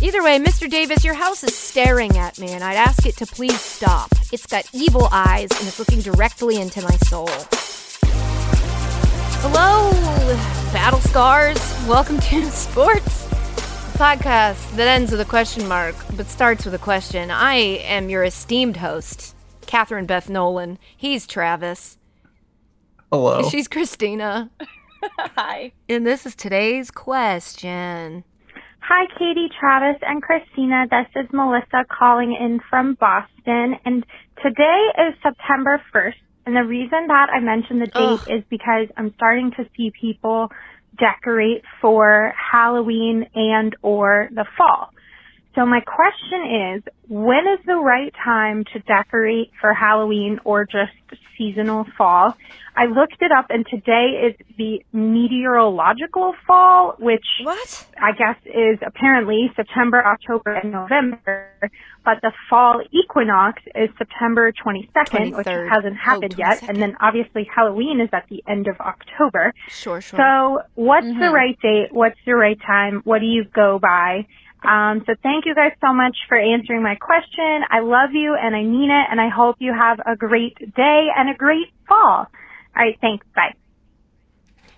Either way, Mr. Davis, your house is staring at me, and I'd ask it to please stop. It's got evil eyes, and it's looking directly into my soul. Hello, battle scars. Welcome to Sports podcast that ends with a question mark but starts with a question. I am your esteemed host, Catherine Beth Nolan. He's Travis. Hello. She's Christina. Hi. And this is today's question. Hi, Katie, Travis, and Christina. This is Melissa calling in from Boston. And today is September 1st. And the reason that I mentioned the date Ugh. is because I'm starting to see people decorate for Halloween and or the fall. So my question is, when is the right time to decorate for Halloween or just seasonal fall? I looked it up and today is the meteorological fall, which What? I guess is apparently September, October, and November, but the fall equinox is September 22nd, which hasn't oh, happened Oh, yet, and then obviously Halloween is at the end of October. Sure, sure. So what's the mm-hmm. right date? What's the right time? What do you go by? Um, so thank you guys so much for answering my question. I love you and I mean it, and I hope you have a great day and a great fall. All right, thanks. Bye.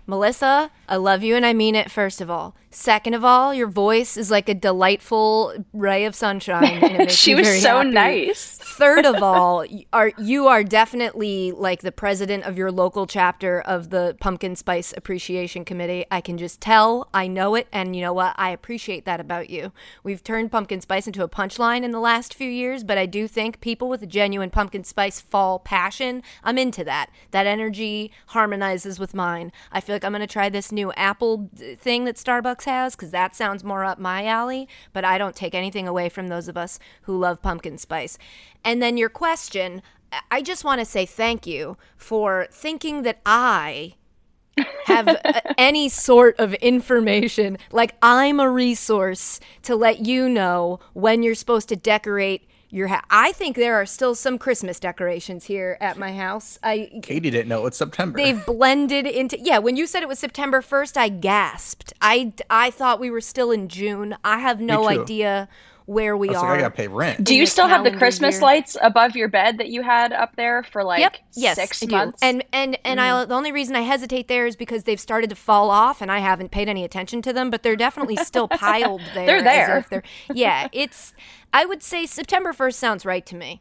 Melissa, I love you and I mean it, first of all. Second of all, your voice is like a delightful ray of sunshine. And it makes she was so happy. nice. Third of all, are you are definitely like the president of your local chapter of the Pumpkin Spice Appreciation Committee. I can just tell, I know it, and you know what? I appreciate that about you. We've turned pumpkin spice into a punchline in the last few years, but I do think people with a genuine pumpkin spice fall passion, I'm into that. That energy harmonizes with mine. I feel like I'm going to try this new apple uh, thing that Starbucks has because that sounds more up my alley, but I don't take anything away from those of us who love pumpkin spice. Then your question, I- I just want to say thank you for thinking that I have uh, any sort of information. Like I'm a resource to let you know when you're supposed to decorate your house. I think there are still some Christmas decorations here at my house. I Katie didn't know it's September. they've blended into yeah when you said it was september 1st i gasped i i thought we were still in june i have no idea where we I was are like, I gotta pay rent. Do you still have the Christmas year. lights above your bed that you had up there for like yep. Yes, six I do. months? And and and I mm. the only reason I hesitate there is because they've started to fall off, and I haven't paid any attention to them. But they're definitely still piled there. They're as there. if they're- yeah, it's. I would say September first sounds right to me.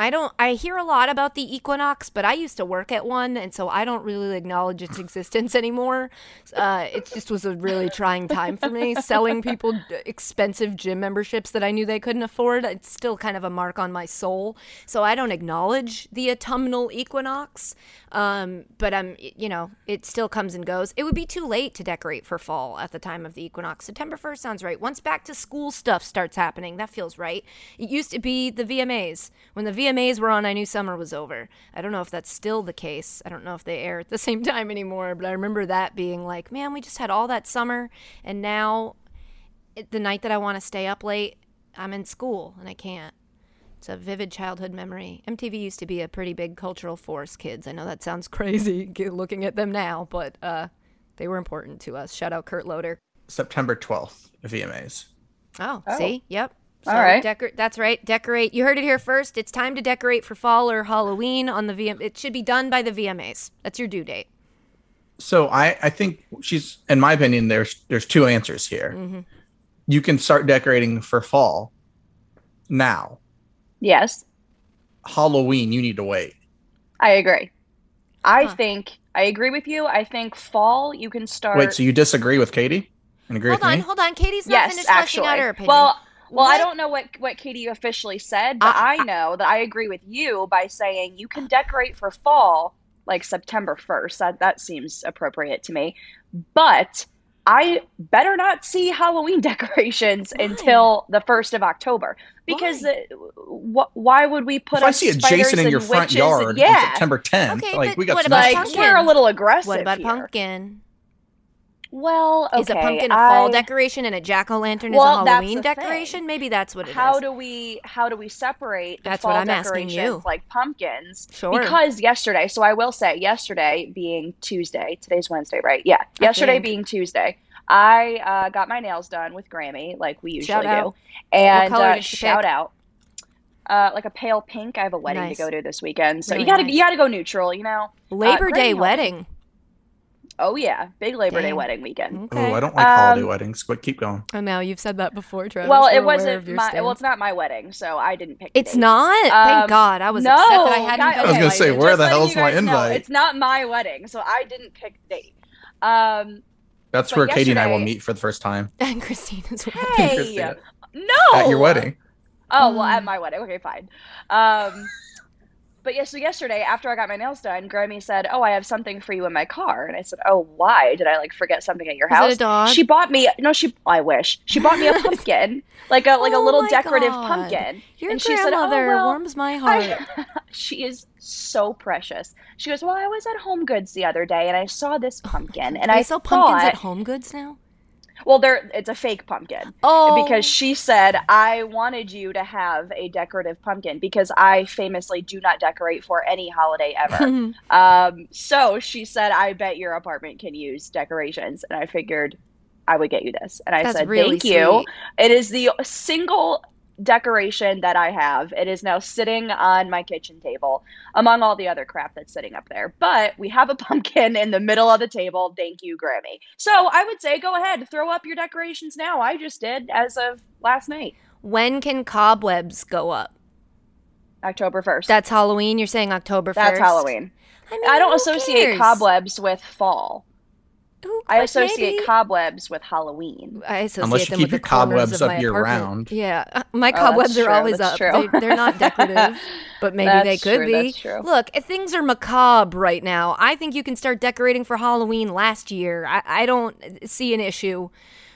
I don't. I hear a lot about the equinox, but I used to work at one, and so I don't really acknowledge its existence anymore. Uh, it just was a really trying time for me. Selling people expensive gym memberships that I knew they couldn't afford. It's still kind of a mark on my soul. So I don't acknowledge the autumnal equinox. Um, but I'm, you know, it still comes and goes. It would be too late to decorate for fall at the time of the equinox. September 1st sounds right. Once back to school stuff starts happening, that feels right. It used to be the VMAs. When the VMAs were on, I knew summer was over. I don't know if that's still the case. I don't know if they air at the same time anymore, but I remember that being like, man, we just had all that summer, and now it, the night that I want to stay up late, I'm in school and I can't. It's a vivid childhood memory. MTV used to be a pretty big cultural force, kids. I know that sounds crazy looking at them now, but uh, they were important to us. Shout out Kurt Loder. September 12th, VMAs. Oh, Oh. see? Yep. So All right. Decor- that's right. Decorate. You heard it here first. It's time to decorate for fall or Halloween on the VM. It should be done by the VMAs. That's your due date. So I, I think she's, in my opinion, there's there's two answers here. Mm-hmm. You can start decorating for fall now. yes, Halloween, you need to wait. I agree. I Huh. think I agree with you. I think fall you can start. Wait, so you disagree with Katie and agree Hold with on, me? hold on. Katie's not yes, finished fleshing actually. out her opinion. Well, well, I don't know what what Katie officially said, but I- I, know that I agree with you by saying you can decorate for fall like September first. That that seems appropriate to me. But I better not see Halloween decorations Why? until the first of October because Why? wh- why would we put if I see a spiders Jason in and your front yard and- on yeah, September 10th, Okay, like but we got what some about like pumpkin? we're a little aggressive. what about here. pumpkin? Well, okay, Is a pumpkin a fall I- decoration and a jack o' lantern Well, is a Halloween the thing. decoration? Maybe that's what it is. how do we how do we separate That's fall what I'm asking decorations you. like pumpkins Sure. because yesterday so i will say yesterday being tuesday today's wednesday right yeah yesterday think. being tuesday I uh, got my nails done with Grammy, like we usually do. And uh, shout pick? out. Uh, like a pale pink. I have a wedding Nice. to go to this weekend, so Really you gotta nice. you gotta go neutral, you know. Labor Uh, Day Grammy wedding. Oh yeah, big Labor Day wedding weekend. Okay. Oh, I don't like holiday Um, weddings, but keep going. Oh, now you've said that before, Travis. well, it wasn't of your my. Well, it's not my wedding, so I didn't pick. It's date. not. Um, Thank God. I was no, upset that I hadn't guys- been I was gonna say, where just the letting hell's my guys know, invite? it's not my wedding, so I didn't pick the date. Um, That's where Katie and I will meet for the first time And Christina's wedding. hey, Christina. no, at your wedding. Oh well, Mm. at my wedding. Okay, fine. Um, but yeah, so yesterday after I got my nails done, Grammy said, "Oh, I have something for you in my car," and I said, "Oh, why? Did I like forget something at your Was it house?" a dog? She bought me. No, she. I wish she bought me a pumpkin, like a like a Oh little decorative God. pumpkin. Your and she said, "Oh, grandmother well, warms my heart. I- she is so precious. She goes, "Well, I was at Home Goods the other day and I saw this oh pumpkin, and they I sell pumpkins thought, at Home Goods now. Well, there it's a fake pumpkin." Oh, because she said I wanted you to have a decorative pumpkin because I famously do not decorate for any holiday ever. um, so she said, "I bet your apartment can use decorations," and I figured I would get you this, and I That's said, really "Thank you." It is the single decoration that I have. It is now sitting on my kitchen table among all the other crap that's sitting up there. But we have a pumpkin in the middle of the table. Thank you, Grammy. So I would say go ahead, throw up your decorations now. I just did as of last night, when can cobwebs go up? October 1st. That's Halloween. You're saying October 1st. That's Halloween. I, mean, I don't associate cares? cobwebs with fall. Who- I associate maybe- cobwebs with Halloween. I associate Unless you them keep with your the cobwebs of up my year apartment. round. Yeah, uh, my Oh, cobwebs that's are true, always that's up. true. They, they're not decorative, but maybe they could true, be. that's true. Look, things are macabre right now. I think you can start decorating for Halloween last year. I, I don't see an issue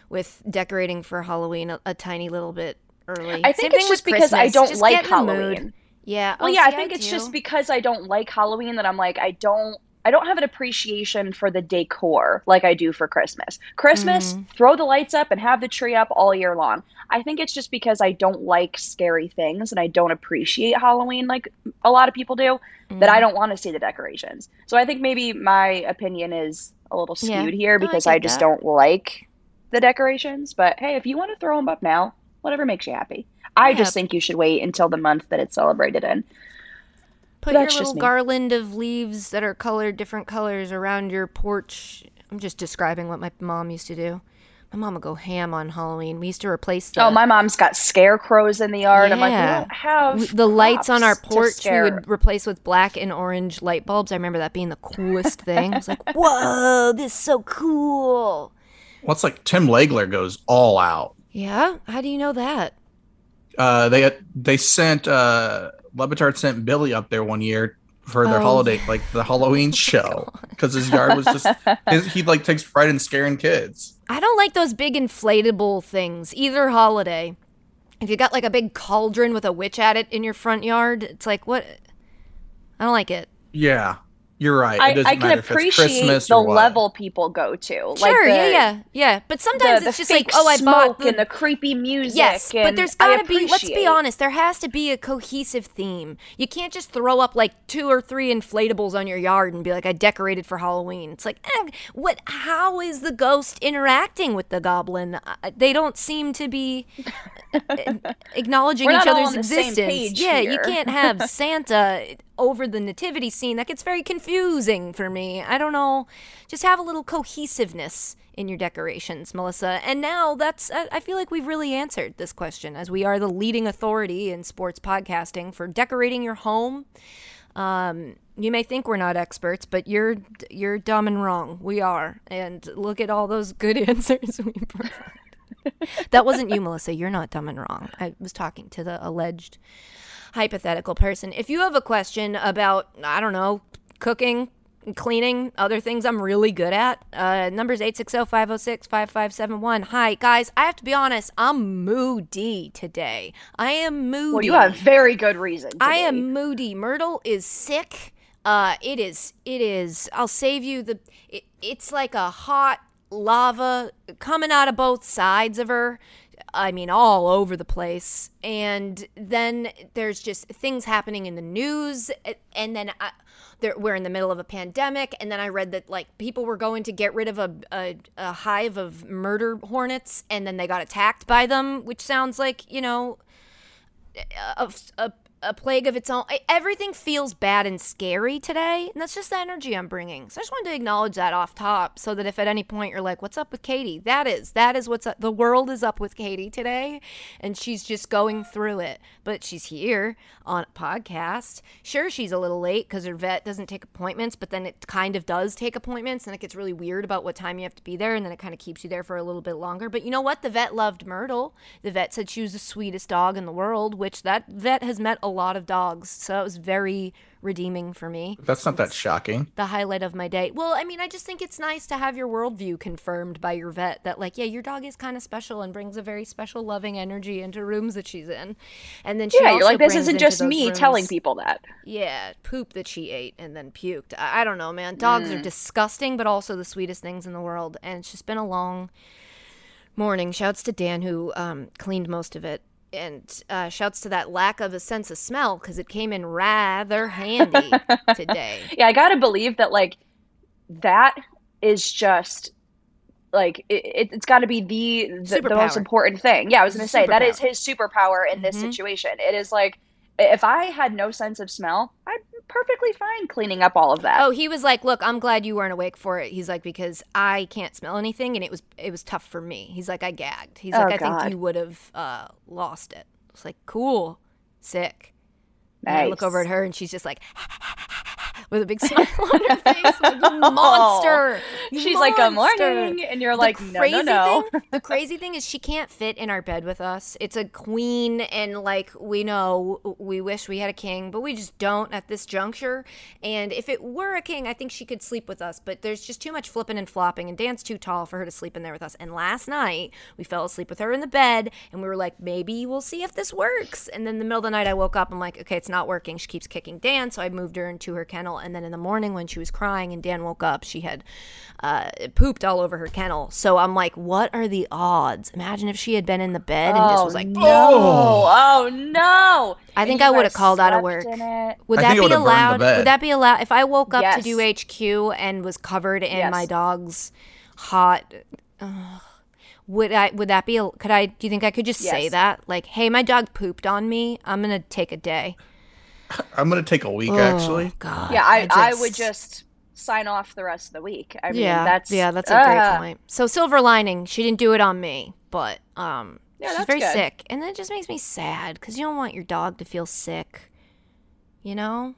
with decorating for Halloween a, a tiny little bit early. I think thing it's just with because I don't Just like the mood. Halloween. Yeah. Well, oh, yeah, I see, think it's do. just because I don't like Halloween that I'm like I don't I don't have an appreciation for the decor like I do for Christmas. Christmas, Mm. throw the lights up and have the tree up all year long. I think it's just because I don't like scary things and I don't appreciate Halloween like a lot of people do that Mm. I don't want to see the decorations. So I think maybe my opinion is a little Yeah. skewed here No, I because get I just that. don't like the decorations, but hey, if you want to throw them up now, whatever makes you happy. I Yeah. just think you should wait until the month that it's celebrated in. Put your That's just little garland of leaves that are colored different colors around your porch. I'm just describing what my mom used to do. My mom would go ham on Halloween. We used to replace the Oh, my mom's got scarecrows in the yard. I'm like, we Yeah. don't have the lights on our props to porch. We would replace with black and orange light bulbs. I remember that being the coolest thing. I was like, "Whoa, this is so cool!" Well, it's like Tim Legler goes all out. Yeah, how do you know that? Uh, they they sent uh, Le Batard sent Billy up there one year for their Oh, holiday, like the Halloween oh show, because his yard was just his, he like takes pride in scaring kids. I don't like those big inflatable things either holiday. If you got like a big cauldron with a witch at it in your front yard, it's like what? I don't like it. Yeah, you're right. I, it doesn't I can matter if it's appreciate Christmas the level people go to. like sure, the, yeah, yeah, yeah. But sometimes the, it's the just like, oh, I bought smoke the and the creepy music. Yes, but there's got to be, let's be honest, there has to be a cohesive theme. You can't just throw up like two or three inflatables on your yard and be like, I decorated for Halloween. It's like, eh, what, how is the ghost interacting with the goblin? Uh, They don't seem to be uh, acknowledging We're each not all other's on the same existence. page yeah, you can't have Santa over the nativity scene. That gets very confusing for me. I don't know. Just have a little cohesiveness in your decorations, Melissa. And now that's, I feel like we've really answered this question as we are the leading authority in sports podcasting for decorating your home. Um, you may think we're not experts, but you're you're dumb and wrong. We are. And look at all those good answers we provide. that wasn't you, Melissa. You're not dumb and wrong. I was talking to the alleged hypothetical person. If you have a question about, I don't know, cooking, cleaning, other things I'm really good at, uh, numbers 860-506-5571. Hi, guys. I have to be honest. I'm moody today. I am moody. Well, you have very good reason. I am moody. Myrtle is sick. Uh, it is. It is. I'll save you the. It, it's like a hot lava coming out of both sides of her. I mean, all over the place. And then there's just things happening in the news. And then I, we're in the middle of a pandemic. And then I read that like people were going to get rid of a, a, a hive of murder hornets and then they got attacked by them, which sounds like, you know, a, a a plague of its own. Everything feels bad and scary today, and that's just the energy I'm bringing. So I just wanted to acknowledge that off top, so that if at any point you're like, "What's up with Katie?" That is that is what's up. The world is up with Katie today, and she's just going through it. But she's here on a podcast. Sure, she's a little late because her vet doesn't take appointments, but then it kind of does take appointments, and it gets really weird about what time you have to be there, and then it kind of keeps you there for a little bit longer. But you know what? The vet loved Myrtle. The vet said she was the sweetest dog in the world, which that vet has met a lot of dogs. So it was very redeeming for me. That's not that shocking. The highlight of my day. Well, I mean, I just think it's nice to have your worldview confirmed by your vet that, like, yeah, your dog is kind of special and brings a very special, loving energy into rooms that she's in. And then she yeah, also you're like, this isn't just me rooms- telling people that. yeah, poop that she ate and then puked. I, I don't know, man. Dogs Mm. are disgusting, but also the sweetest things in the world. And it's just been a long morning. Shouts to Dan who um, cleaned most of it. And uh, shouts to that lack of a sense of smell because it came in rather handy today. Yeah, I gotta believe that like that is just like it, it's got to be the the, the most important thing. Yeah, I was gonna say that Superpower. is his superpower in this Mhm. situation. It is like if I had no sense of smell, I'm perfectly fine cleaning up all of that. Oh, he was like, "Look, I'm glad you weren't awake for it." He's like, "Because I can't smell anything, and it was it was tough for me." He's like, "I gagged." He's like, Oh, "I God. think you would have uh, lost it." It's like, "Cool, sick." And I look over at her, and she's just like, with a big smile on her face, like, "You monster!" you She's like, "Good monster." morning," and you're The like, "No, no, no." Thing, the crazy thing is she can't fit in our bed with us. It's a queen, and like we know, we wish we had a king, but we just don't at this juncture. And if it were a king, I think she could sleep with us. But there's just too much flipping and flopping, and Dan's too tall for her to sleep in there with us. And last night we fell asleep with her in the bed, and we were like, maybe we'll see if this works. And then in the middle of the night, I woke up. I'm like, okay, it's not working. She keeps kicking Dan, so I moved her into her kennel. And then in the morning when she was crying and Dan woke up, she had uh, pooped all over her kennel. So I'm like, what are the odds? Imagine if she had been in the bed and just was like, no, oh no! I think I would've called out of work. Would I that be would've burned the allowed? Would that be allowed if I woke up to do HQ and was covered in Yes. my dog's hot? ugh, would I? Would that be? Could I? Do you think I could just say that? Like, hey, my dog pooped on me. I'm gonna take a day. I'm gonna take a week actually. Oh, God, Yeah, I, I would just sign off the rest of the week. I mean, yeah, that's yeah, that's a great ah. point. So silver lining, she didn't do it on me, but um, Yeah, she's very good. sick, and that just makes me sad because you don't want your dog to feel sick, you know.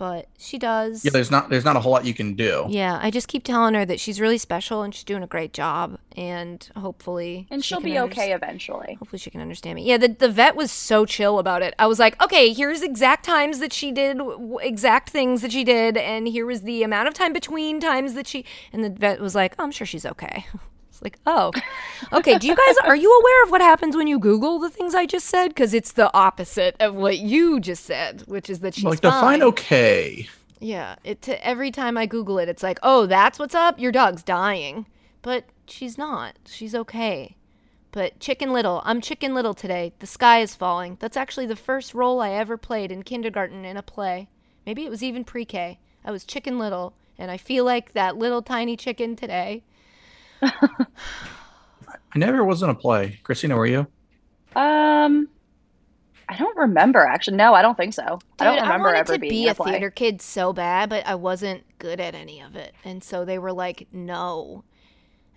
But she does. Yeah, there's not there's not a whole lot you can do. Yeah, I just keep telling her that she's really special and she's doing a great job, and hopefully, And she she'll can be okay eventually. Hopefully, she can understand me. Yeah, the, the vet was so chill about it. I was like, okay, here's exact times that she did exact things that she did, and here was the amount of time between times that she. And the vet was like, oh, I'm sure she's okay. It's like, oh, okay. Do you guys are you aware of what happens when you Google the things I just said? Because it's the opposite of what you just said, which is that she's like fine. define okay. Yeah, it t- every time I Google it, it's like, oh, that's what's up. Your dog's dying, but she's not. She's okay. But Chicken Little, I'm Chicken Little today. The sky is falling. That's actually the first role I ever played in kindergarten in a play. Maybe it was even pre-K. I was Chicken Little, and I feel like that little tiny chicken today. I never was in a play. Christina, were you? Um, I don't remember actually. No, I don't think so. I don't Dude, remember wanted ever to being be a a theater kid so bad, but I wasn't good at any of it, and so they were like, no.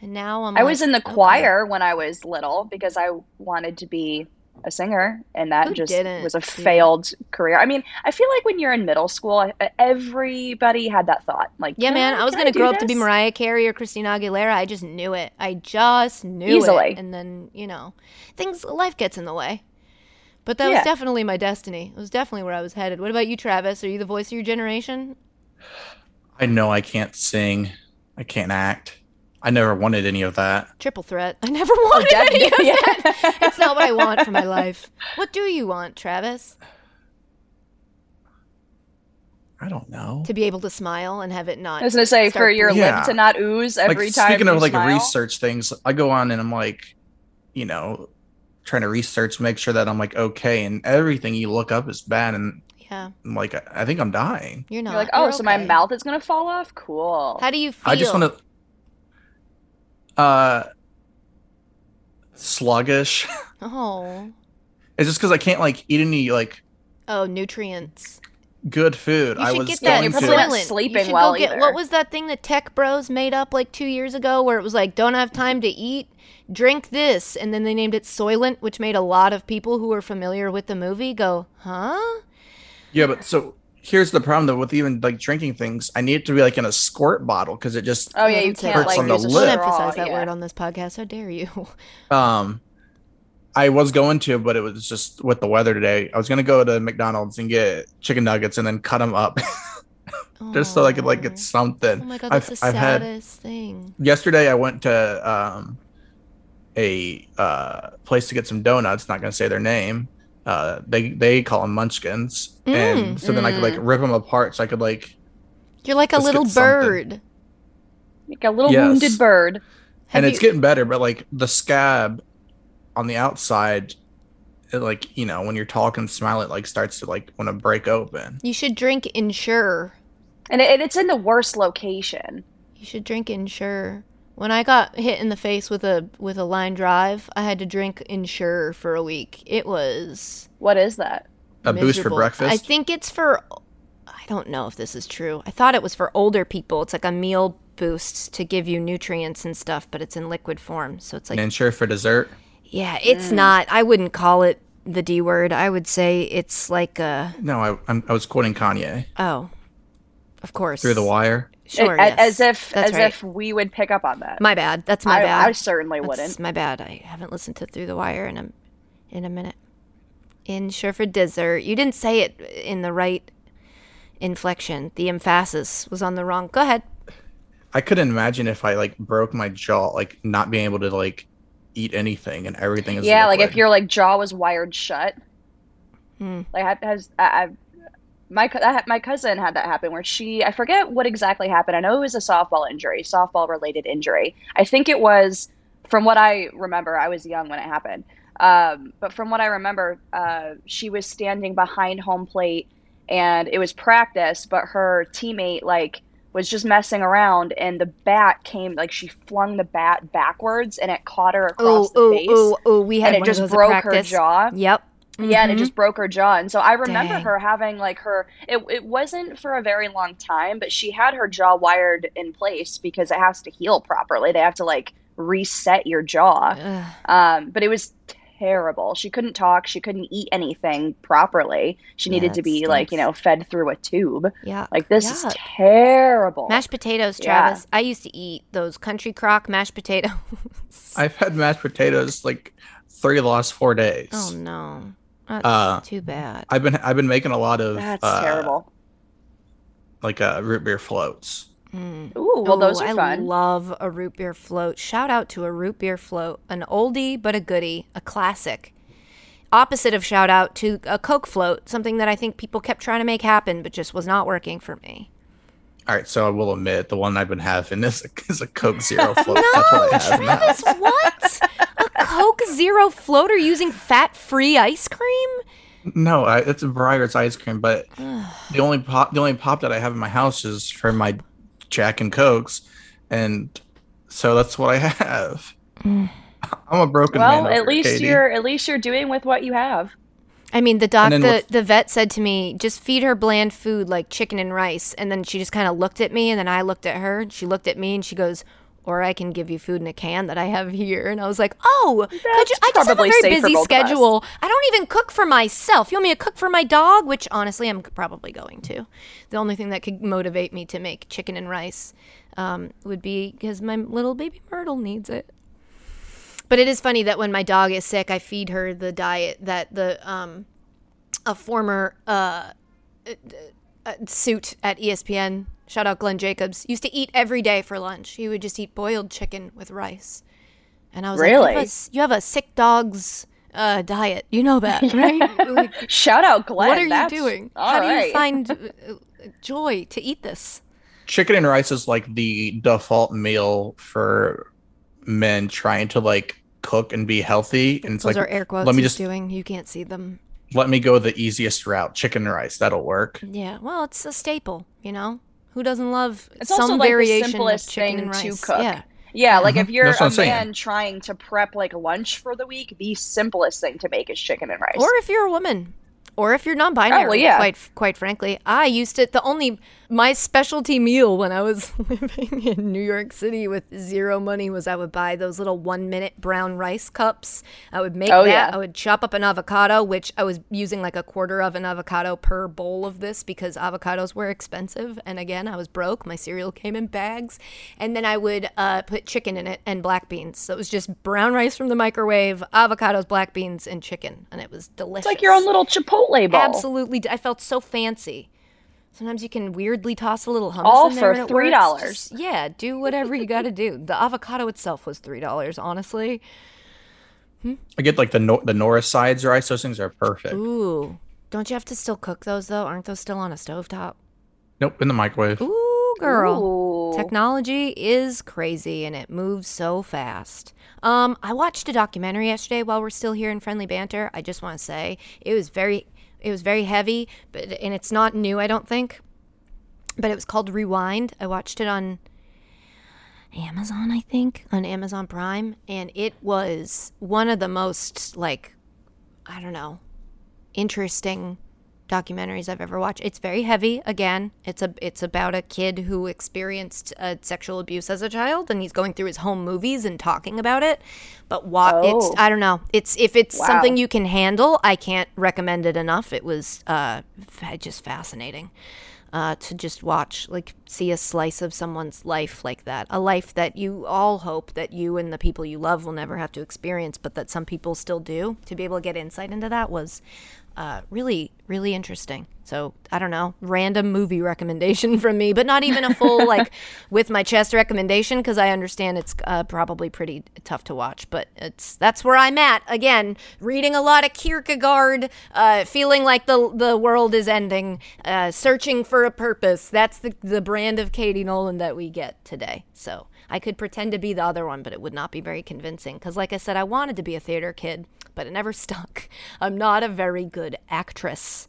And now I'm. I was in the okay. choir when I was little because I wanted to be a singer, and that Who just didn't, was a dude? failed career. I mean, I feel like when you're in middle school, everybody had that thought. Like, Yeah, man. Ah, I was gonna do grow up to be? Mariah Carey or Christina Aguilera. I just knew it. I just knew Easily. it. And then you know, things life gets in the way. But that was definitely my destiny. It was definitely where I was headed. What about you, Travis? Are you the voice of your generation? I know I can't sing. I can't act. I never wanted any of that. Triple threat. I never wanted def- any of yeah. that. It's not what I want for my life. What do you want, Travis? I don't know. To be able to smile and have it not. I was gonna say for your Yeah. lip to not ooze every like time. speaking you of like smile. research things, I go on and I'm like, you know, trying to research, make sure that I'm like okay, and everything you look up is bad, and Yeah, I'm like, I, I think I'm dying. you're not. You're like, oh, You're so my mouth is gonna fall off? Cool. How do you feel? I just want to. Uh, sluggish. Oh, It's just because I can't like eat any like oh, nutrients. good food. You I should was get Yeah, that going you're to. probably not Soylent. You sleeping should well go get either. what was that thing that Tech Bros made up like two years ago, where it was like, "Don't have time to eat, drink this," and then they named it Soylent, which made a lot of people who were familiar with the movie go, "Huh." Yeah, but so here's the problem though with even like drinking things. I need it to be like in a squirt bottle because it just Oh yeah, you Don't say can't that like on the use lip. emphasize that yeah. word on this podcast. How dare you? um. I was going to, but it was just with the weather today. I was gonna go to McDonald's and get chicken nuggets and then cut them up, just so I could like get something. Oh my god, I've- that's the I've had- saddest thing. yesterday I went to um, a uh, place to get some donuts. Not gonna say their name. Uh, they they call them Munchkins, and Mm. so then I could like Mm. rip them apart. So I could like, You're like a little bird. Like a little Yes. wounded bird. Have and it's getting better. But like the scab on the outside, it like you know when you're talking, smile it like starts to like want to break open. You should drink Ensure. And it, it's in the worst location. You should drink Ensure. When I got hit in the face with a with a line drive, I had to drink Ensure for a week. It was What is that? A boost for breakfast. I think it's for. I don't know if this is true. I thought it was for older people. It's like a meal boost to give you nutrients and stuff, but it's in liquid form. So it's like, and sure for dessert. yeah, it's mm. not. I wouldn't call it the D word. I would say it's like a. No, I I'm, I was quoting Kanye Oh, of course. through the wire. Sure. A- yes. As if That's as right. if we would pick up on that. My bad. That's my I, bad. I certainly That's wouldn't. my bad. I haven't listened to Through the Wire in a in a minute. Ensure for Desert, You didn't say it in the right inflection. The emphasis was on the wrong. Go ahead. I couldn't imagine if I like broke my jaw, like not being able to like eat anything and everything is Yeah, like if your like jaw was wired shut. Hmm. Like I has I, I my my cousin had that happen where she I forget what exactly happened. I know it was a softball injury, softball related injury. I think it was from what I remember. I was young when it happened. Um, but from what I remember, uh, she was standing behind home plate and it was practice, but her teammate like was just messing around and the bat came like she flung the bat backwards and it caught her across Oh, the oh, face oh, oh. We had and it just broke her jaw. Yep. Yeah, and it Mhm. just broke her jaw. And so I remember Dang. her having like her it it wasn't for a very long time, but she had her jaw wired in place because it has to heal properly. They have to like reset your jaw. Ugh. Um, but it was terrible. She couldn't talk, she couldn't eat anything properly. She needed it to be like, you know, fed through a tube. Yeah. Like this is terrible. Mashed potatoes, Yeah. Travis. I used to eat those country crock mashed potatoes. I've had mashed potatoes like three of the last four days. oh no. That's Uh, too bad. I've been I've been making a lot of That's uh, terrible. like uh, root beer floats. Mm. Ooh, well those Ooh, are I fun. love a root beer float. Shout out to a root beer float. An oldie but a goodie, a classic. Opposite of shout out to a Coke float, something that I think people kept trying to make happen but just was not working for me. All right, so I will admit the one I've been having is a, is a Coke Zero float. That's what I have now. Travis, what? A Coke Zero floater using fat free ice cream? No, I, it's a Breyers ice cream, but the only pop the only pop that I have in my house is for my Jack and Cokes, and so that's what I have. Mm. I'm a broken man. Well, at least Katie. you're at least you're doing with what you have. I mean, the doc, the, what's- the vet said to me, just feed her bland food like chicken and rice. And then she just kind of looked at me, and then I looked at her, and she looked at me, and she goes, or I can give you food in a can that I have here. And I was like, oh, could you? I just have a very busy both of us. schedule. I don't even cook for myself. You want me to cook for my dog? Which honestly, I'm probably going to. The only thing that could motivate me to make chicken and rice um, would be because my little baby Myrtle needs it. But it is funny that when my dog is sick, I feed her the diet that the um, a former uh, uh, suit at ESPN, shout out Glenn Jacobs, used to eat every day for lunch. He would just eat boiled chicken with rice. And I was like, you have a, s- you have a sick dog's uh, diet. You know that, right? Like, Shout out Glenn. what are That's- you doing? all How do you find uh, joy to eat this? chicken and rice is like the default meal for men trying to like cook and be healthy. And it's Those like are air quotes let me just doing. You can't see them. let me go the easiest route, chicken and rice. That'll work. Yeah, well, it's a staple, you know. Who doesn't love It's some also, like, the variation simplest of chicken thing and to cook. Yeah, Yeah, like if uh-huh. you're a what a I'm saying. man trying to prep like lunch for the week, the simplest thing to make is chicken and rice. or if you're a woman, or if you're non-binary. Oh, well, yeah. Quite quite frankly, I used to. The only my specialty meal when I was living in New York City with zero money was I would buy those little one-minute brown rice cups. I would make Oh, that. yeah. I would chop up an avocado, which I was using like a quarter of an avocado per bowl of this because avocados were expensive. And again, I was broke. My cereal came in bags, and then I would uh, put chicken in it and black beans. So it was just brown rice from the microwave, avocados, black beans, and chicken, and it was delicious. it's like your own little Chipotle bowl. Absolutely, I felt so fancy. Sometimes you can weirdly toss a little hummus All in there for and it works. $3. Yeah, do whatever you got to do. The avocado itself was three dollars, honestly. I get like the Nor- the Knorr's sides rice. Those things are perfect. Ooh, don't you have to still cook those though? Aren't those still on a stovetop? Nope, in the microwave. Ooh, girl. Ooh. Technology is crazy and it moves so fast. Um, I watched a documentary yesterday while we're still here in friendly banter. I just want to say it was very it was very heavy, but and it's not new, I don't think. But it was called Rewind. I watched it on Amazon, I think, on Amazon Prime, and it was one of the most like I don't know, interesting documentaries I've ever watched. It's very heavy. Again, it's a it's about a kid who experienced uh, sexual abuse as a child, and he's going through his home movies and talking about it. But what Oh. it's I don't know. It's if it's Wow. something you can handle, I can't recommend it enough. It was uh, just fascinating. Uh, to just watch, like, see a slice of someone's life like that. A life that you all hope that you and the people you love will never have to experience, but that some people still do. To be able to get insight into that was uh, really, really interesting. So I don't know, random movie recommendation from me, but not even a full like with my chest recommendation because I understand it's uh, probably pretty tough to watch. But it's that's where I'm at again, reading a lot of Kierkegaard, uh, feeling like the the world is ending, uh, searching for a purpose. That's the the brand of Katie Nolan that we get today. So. I could pretend to be the other one, but it would not be very convincing. Because, like I said, I wanted to be a theater kid, but it never stuck. I'm not a very good actress.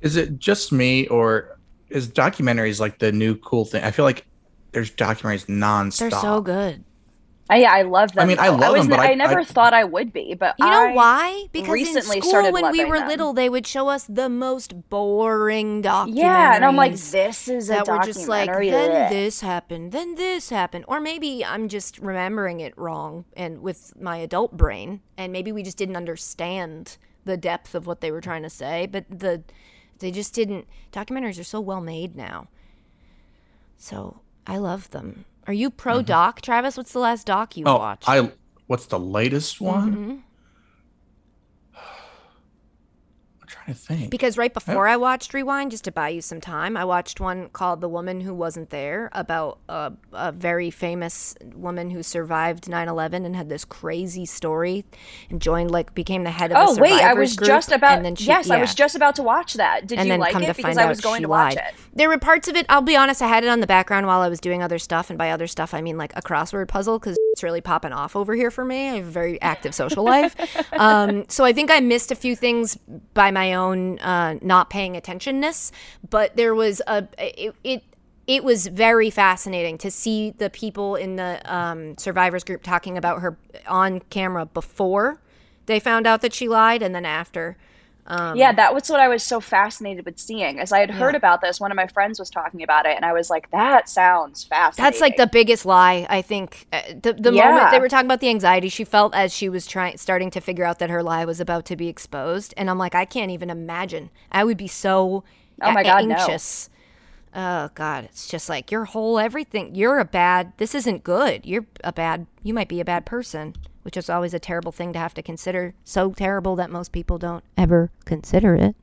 Is it just me or is documentaries like the new cool thing? I feel like there's documentaries nonstop. They're so good. I, yeah, I love them. I mean, I though. love was them, but n- I- I never I- thought I would be. But You know I- why? Because recently in school, started when we were them. little, they would show us the most boring documentaries. Yeah, and I'm like, this is a that were just like, then this happened, then this happened, or maybe I'm just remembering it wrong and with my adult brain, and maybe we just didn't understand the depth of what they were trying to say. But the they just didn't. Documentaries are so well made now, so I love them. Are you pro mm-hmm. doc, Travis? What's the last doc you Oh, watched? I what's the latest one? Mm-hmm. Mhm. I'm trying to think. Because right before I watched Rewind, just to buy you some time, I watched one called The Woman Who Wasn't There about a, a very famous woman who survived 9 11 and had this crazy story and joined, like, became the head of Oh the wait, I was group, just about. and then she- yes, I was just about to watch that. Did and you like come it? to Because find I was going to watch lied. it. There were parts of it. I'll be honest. I had it on the background while I was doing other stuff, and by other stuff I mean like a crossword puzzle because it's really popping off over here for me. I have a very active social life, um, so I think I missed a few things by my own uh, not paying attentionness. But there was a it. it it was very fascinating to see the people in the um, survivors group talking about her on camera before they found out that she lied and then after. Um, yeah, that was what I was so fascinated with seeing. As I had heard about this, one of my friends was talking about it, and I was like, "That sounds fascinating." That's like the biggest lie, I think. Uh, The, the Yeah. moment they were talking about the anxiety she felt as she was trying, starting to figure out that her lie was about to be exposed, and I'm like, I can't even imagine. I would be so Oh my a- God, no. anxious. Oh God, it's just like your whole everything. You're a bad. This isn't good. You're a bad. You might be a bad person, which is always a terrible thing to have to consider. So terrible that most people don't ever consider it.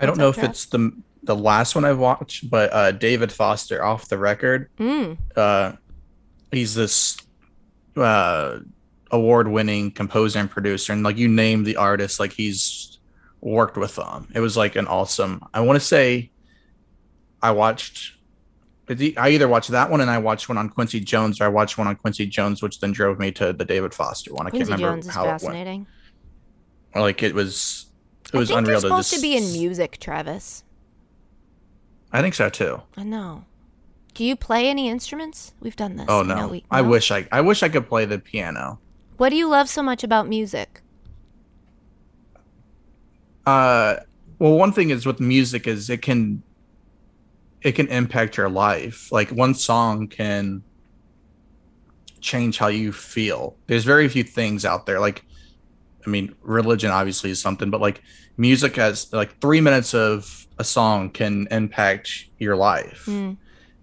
I don't know if it's the the last one I've watched, but uh, David Foster, off the record, Mm. uh, he's this uh, award-winning composer and producer, and like you name the artist, like he's worked with them. It was like an awesome. I want to say, I watched I either watched that one and I watched one on Quincy Jones, or I watched one on Quincy Jones, which then drove me to the David Foster one. I Quincy can't remember Jones is how it went. fascinating. Like it was, it I was think unreal you're to supposed just. to be in music, Travis. I think so too. I know. Do you play any instruments? We've done this. Oh I know no. we- I wish I I wish I could play the piano. What do you love so much about music? Uh well one thing is with music is it can it can impact your life. Like one song can change how you feel. There's very few things out there like I mean religion obviously is something but like music has like 3 minutes of a song can impact your life. Mm.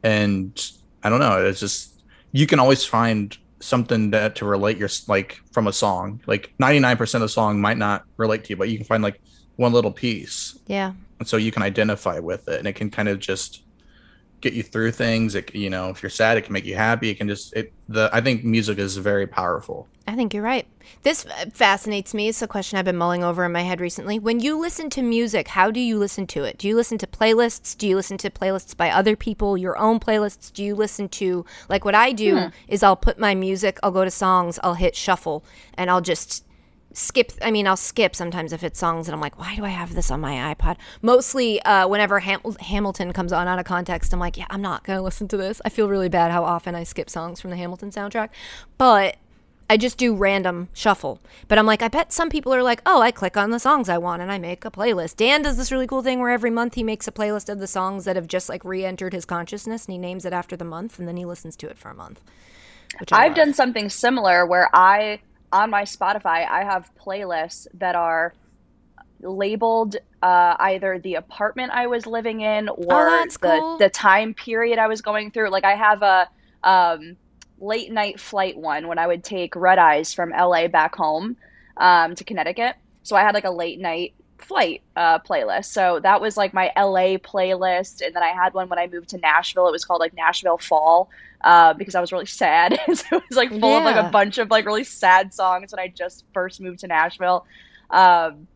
and I don't know. It's just you can always find something that to relate your like from a song. Like ninety nine percent of the song might not relate to you, but you can find like one little piece, Yeah. and so you can identify with it, and it can kind of just get you through things. It you know if you're sad, it can make you happy. It can just it the I think music is very powerful. I think you're right. This uh, fascinates me. It's a question I've been mulling over in my head recently. When you listen to music, how do you listen to it? Do you listen to playlists? Do you listen to playlists by other people, your own playlists? Do you listen to, like, what I do is I'll put my music, I'll go to songs, I'll hit shuffle, and I'll just skip. I mean, I'll skip sometimes if it's songs and I'm like, why do I have this on my iPod? Mostly uh, whenever Ham- Hamilton comes on out of context, I'm like, yeah, I'm not going to listen to this. I feel really bad how often I skip songs from the Hamilton soundtrack. But I just do random shuffle. But I'm like, I bet some people are like, oh, I click on the songs I want and I make a playlist. Dan does this really cool thing where every month he makes a playlist of the songs that have just like re entered his consciousness and he names it after the month and then he listens to it for a month. I've love. done something similar where I on my Spotify I have playlists that are labeled uh, either the apartment I was living in or Oh, the cool. the time period I was going through. Like I have a um, late night flight one when I would take red eyes from LA back home um, to Connecticut. So I had like a late night flight uh, playlist. So that was like my LA playlist, and then I had one when I moved to Nashville. It was called like Nashville Fall uh, because I was really sad. so it was like full of like a bunch of like really sad songs when I just first moved to Nashville. Um,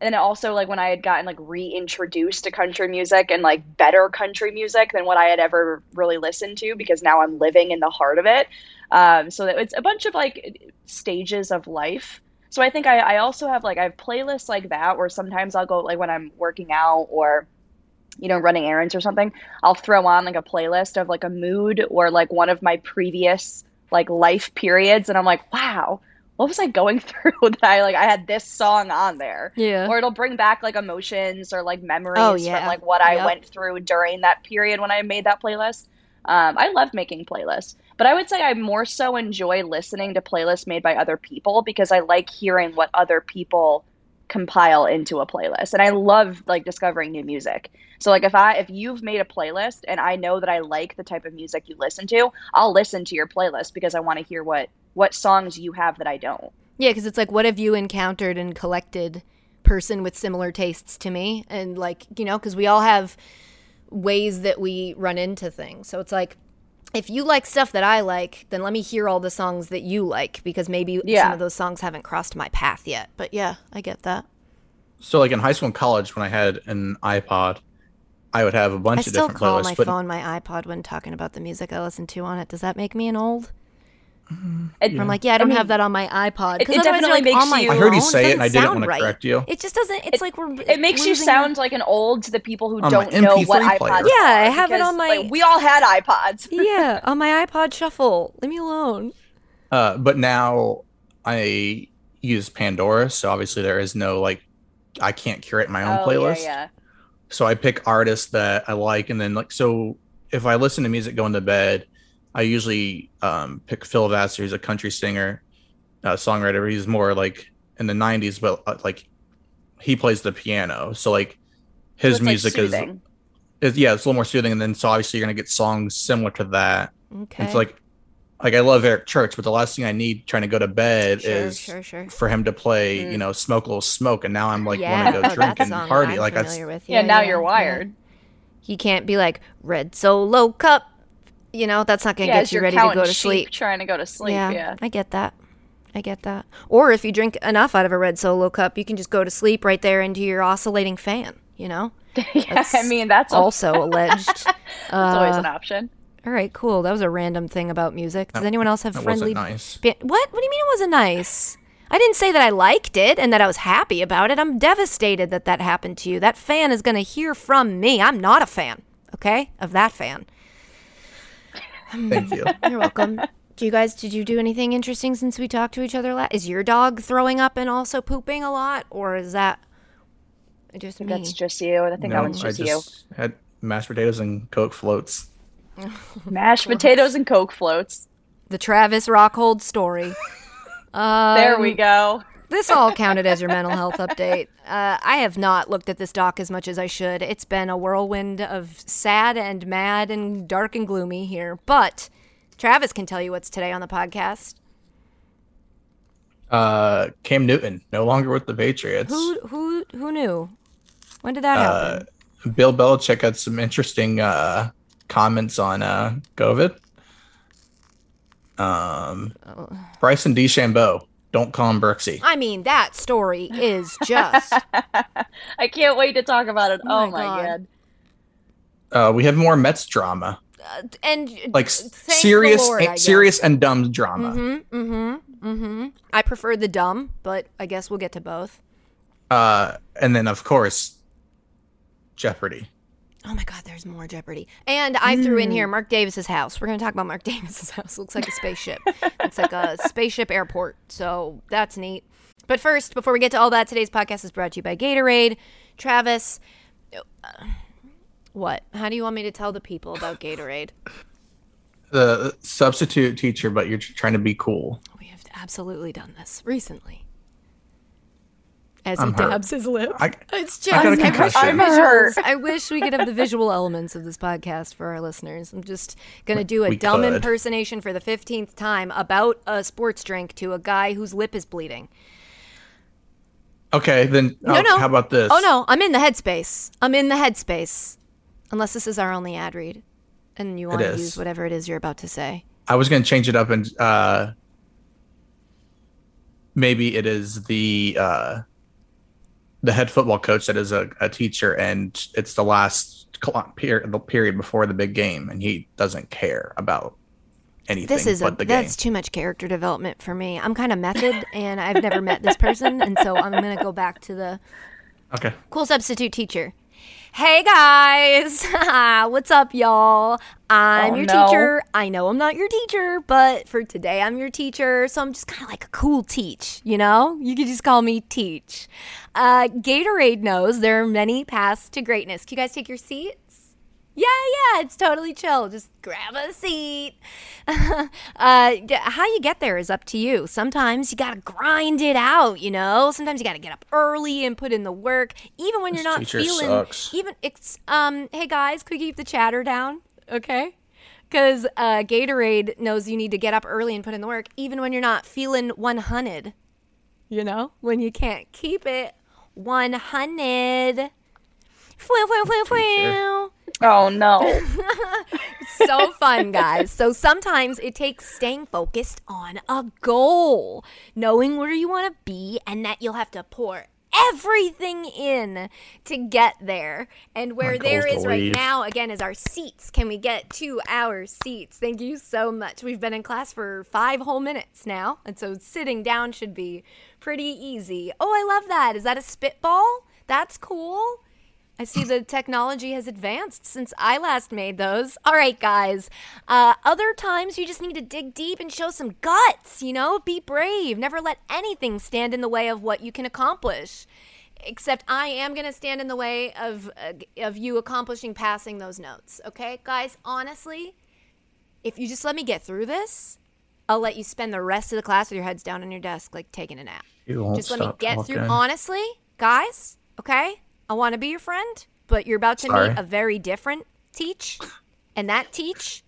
and then also like when I had gotten like reintroduced to country music and like better country music than what I had ever really listened to because now I'm living in the heart of it. Um, so it's a bunch of like stages of life. So I think I, I also have like I have playlists like that where sometimes I'll go like when I'm working out or you know running errands or something I'll throw on like a playlist of like a mood or like one of my previous like life periods and I'm like wow what was I going through that I like I had this song on there Yeah. or it'll bring back like emotions or like memories Oh, yeah. from like what I Yep. went through during that period when I made that playlist. Um, I love making playlists, but I would say I more so enjoy listening to playlists made by other people because I like hearing what other people compile into a playlist, and I love like discovering new music. So like if I if you've made a playlist and I know that I like the type of music you listen to, I'll listen to your playlist because I want to hear what what songs you have that I don't. Yeah, because it's like, what have you encountered and collected person with similar tastes to me? And like, you know, because we all have ways that we run into things. So it's like, if you like stuff that I like, then let me hear all the songs that you like because maybe some of those songs haven't crossed my path yet. But yeah, I get that. So like in high school and college, when I had an iPod, I would have a bunch I of still different call playlists. my but phone my iPod when talking about the music I listen to on it. Does that make me an old? It, I'm like, yeah, I don't mean, have that on my iPod. it- 'Cause it otherwise you're definitely like, makes my you- I heard you say it, and I didn't sound want to right. correct you. It just doesn't. It's like we're. it makes you losing- sound like an old to the people who On don't know what MP3 iPods player. are. Yeah, I have it on my- like, we all had iPods. yeah, on my iPod Shuffle. Leave me alone. Uh, but now I use Pandora, so obviously there is no like I can't curate my own oh, playlist. yeah, yeah. So I pick artists that I like, and then like so if I listen to music going to bed, I usually um, pick Phil Vassar. He's a country singer, uh, songwriter. He's more like in the '90s, but uh, like he plays the piano, so like his So it's, like, music is, is yeah, it's a little more soothing. And then so obviously you're gonna get songs similar to that. Okay. It's like like I love Eric Church, but the last thing I need trying to go to bed sure, is sure, sure. for him to play, Mm. you know, smoke a little smoke, and now I'm like yeah, want to go drink and song party. I'm Like that's familiar with. Yeah, now you're wired. He can't be like red solo cup. You know, that's not gonna Yeah, get you ready to go to sheep sleep. trying to go to sleep. yeah, Yeah. I get that. I get that. Or if you drink enough out of a red solo cup, you can just go to sleep right there into your oscillating fan. You know, yeah, I mean that's al- Also alleged. that's always Uh, an option. all right, cool. That was a random thing about music. Does That- anyone else have That friendly? nice. ba- what? What do you mean it wasn't nice? I didn't say that I liked it and that I was happy about it. I'm devastated that that happened to you. That fan is going to hear from me. I'm not a fan, okay, of that fan. Thank you. You're welcome. Do you guys did you do anything interesting since we talked to each other last? Is your dog throwing up and also pooping a lot or is that just me? That's just you. I think that no, one's I just, you. had mashed potatoes and Coke floats. Mashed potatoes and Coke floats. the Travis Rockhold story. Um, There we go. This all counted as your mental health update. Uh, I have not looked at this doc as much as I should. It's been a whirlwind of sad and mad and dark and gloomy here. But Travis can tell you what's today on the podcast. Uh, Cam Newton no longer with the Patriots. Who who who knew? When did that Uh, happen? Bill Belichick had some interesting uh, comments on uh, COVID. Um, Oh. Bryson DeChambeau, don't call him Brooksie. I mean, that story is just I can't wait to talk about it. Oh Oh, my my God. god. Uh, we have more Mets drama, uh, and like s- thank the serious, Lord, I and, serious and dumb drama. Mm-hmm. Mm-hmm. Mm-hmm. I prefer the dumb, but I guess we'll get to both. Uh, and then of course, Jeopardy. Oh my God, there's more Jeopardy. And I threw in here Mark Davis's house. We're going to talk about Mark Davis's house. Looks like a spaceship. it's like a spaceship airport. So that's neat. But first, before we get to all that, today's podcast is brought to you by Gatorade. Travis, uh, what? How do you want me to tell the people about Gatorade? The substitute teacher, but you're trying to be cool. We have absolutely done this recently. As I'm he hurt. dabs his lip. I, It's just I got a I wish concussion. the I'm hurt. I wish we could have the visual elements of this podcast for our listeners. I'm just gonna do a We dumb could. impersonation for the fifteenth time about a sports drink to a guy whose lip is bleeding. okay, then No, oh, no. how about this? Oh no, I'm in the headspace. I'm in the headspace. Unless this is our only ad read, and you want to use whatever it is you're about to say. I was going to change it up and uh, maybe it is the uh, the head football coach that is a, a teacher, and it's the last clock period, the period before the big game, and he doesn't care about anything This is a but the game. that's too much character development for me. I'm kind of method, and I've never met this person, and so I'm gonna go back to the Okay, cool substitute teacher. Hey guys, what's up, y'all? I'm Oh, your no. teacher. I know I'm not your teacher, but for today I'm your teacher, so I'm just kind of like a cool teach, you know? You could just call me Teach. Uh, Gatorade knows there are many paths to greatness. Can you guys take your seats? Yeah, yeah, it's totally chill. Just grab a seat. uh, how you get there is up to you. Sometimes you gotta grind it out, you know. Sometimes you gotta get up early and put in the work, even when This you're not feeling. sucks. Even it's um. Hey guys, could we keep the chatter down? Okay. Because uh, Gatorade knows you need to get up early and put in the work, even when you're not feeling 100. You know, when you can't keep it 100. Fwah, fwah, fwah, fwah. Oh no. so fun, guys. So sometimes it takes staying focused on a goal, knowing where you want to be, and that you'll have to pour everything in to get there. And where My there goal's is to right leave. now, again, is our seats. Can we get to our seats? Thank you so much. We've been in class for five whole minutes now, and so sitting down should be pretty easy. Oh, I love that. Is that a spitball? That's cool. I see the technology has advanced since I last made those. All right, guys. Uh, other times you just need to dig deep and show some guts, you know? Be brave. Never let anything stand in the way of what you can accomplish. Except I am going to stand in the way of, uh, of you accomplishing passing those notes. Okay, guys? Honestly, if you just let me get through this, I'll let you spend the rest of the class with your heads down on your desk, like taking a nap. Just let me get talking. through. Honestly, guys, okay? I want to be your friend, but you're about to Sorry. meet a very different teach, and that teach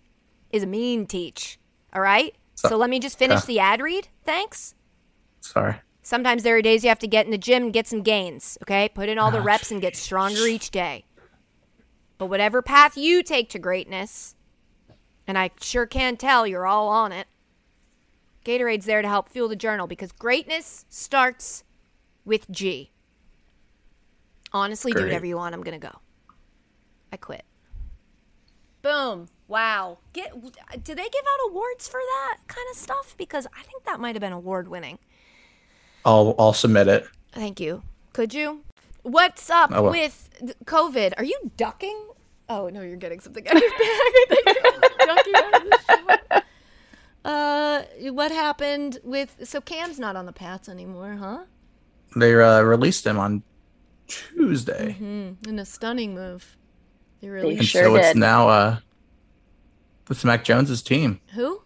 is a mean teach. All right? So, So- let me just finish okay. the ad read. Thanks. Sorry. Sometimes there are days you have to get in the gym and get some gains, okay? Put in all the reps and get stronger each day. But whatever path you take to greatness, and I sure can tell you're all on it, Gatorade's there to help fuel the journal because greatness starts with G. Honestly, do whatever you want. I'm going to go. I quit. Boom. Wow. Get do they give out awards for that kind of stuff? Because I think that might have been award winning. I'll I'll submit it. Thank you. Could you? What's up will. with COVID? Are you ducking? Oh no, you're getting something out of your bag. I think you're ducking out of the show. Uh, what happened with? So Cam's not on the Pats anymore, huh? They uh, released him on Tuesday, Hmm. In a stunning move. They They really and sure so it's now uh, it's Mac Jones's team. who?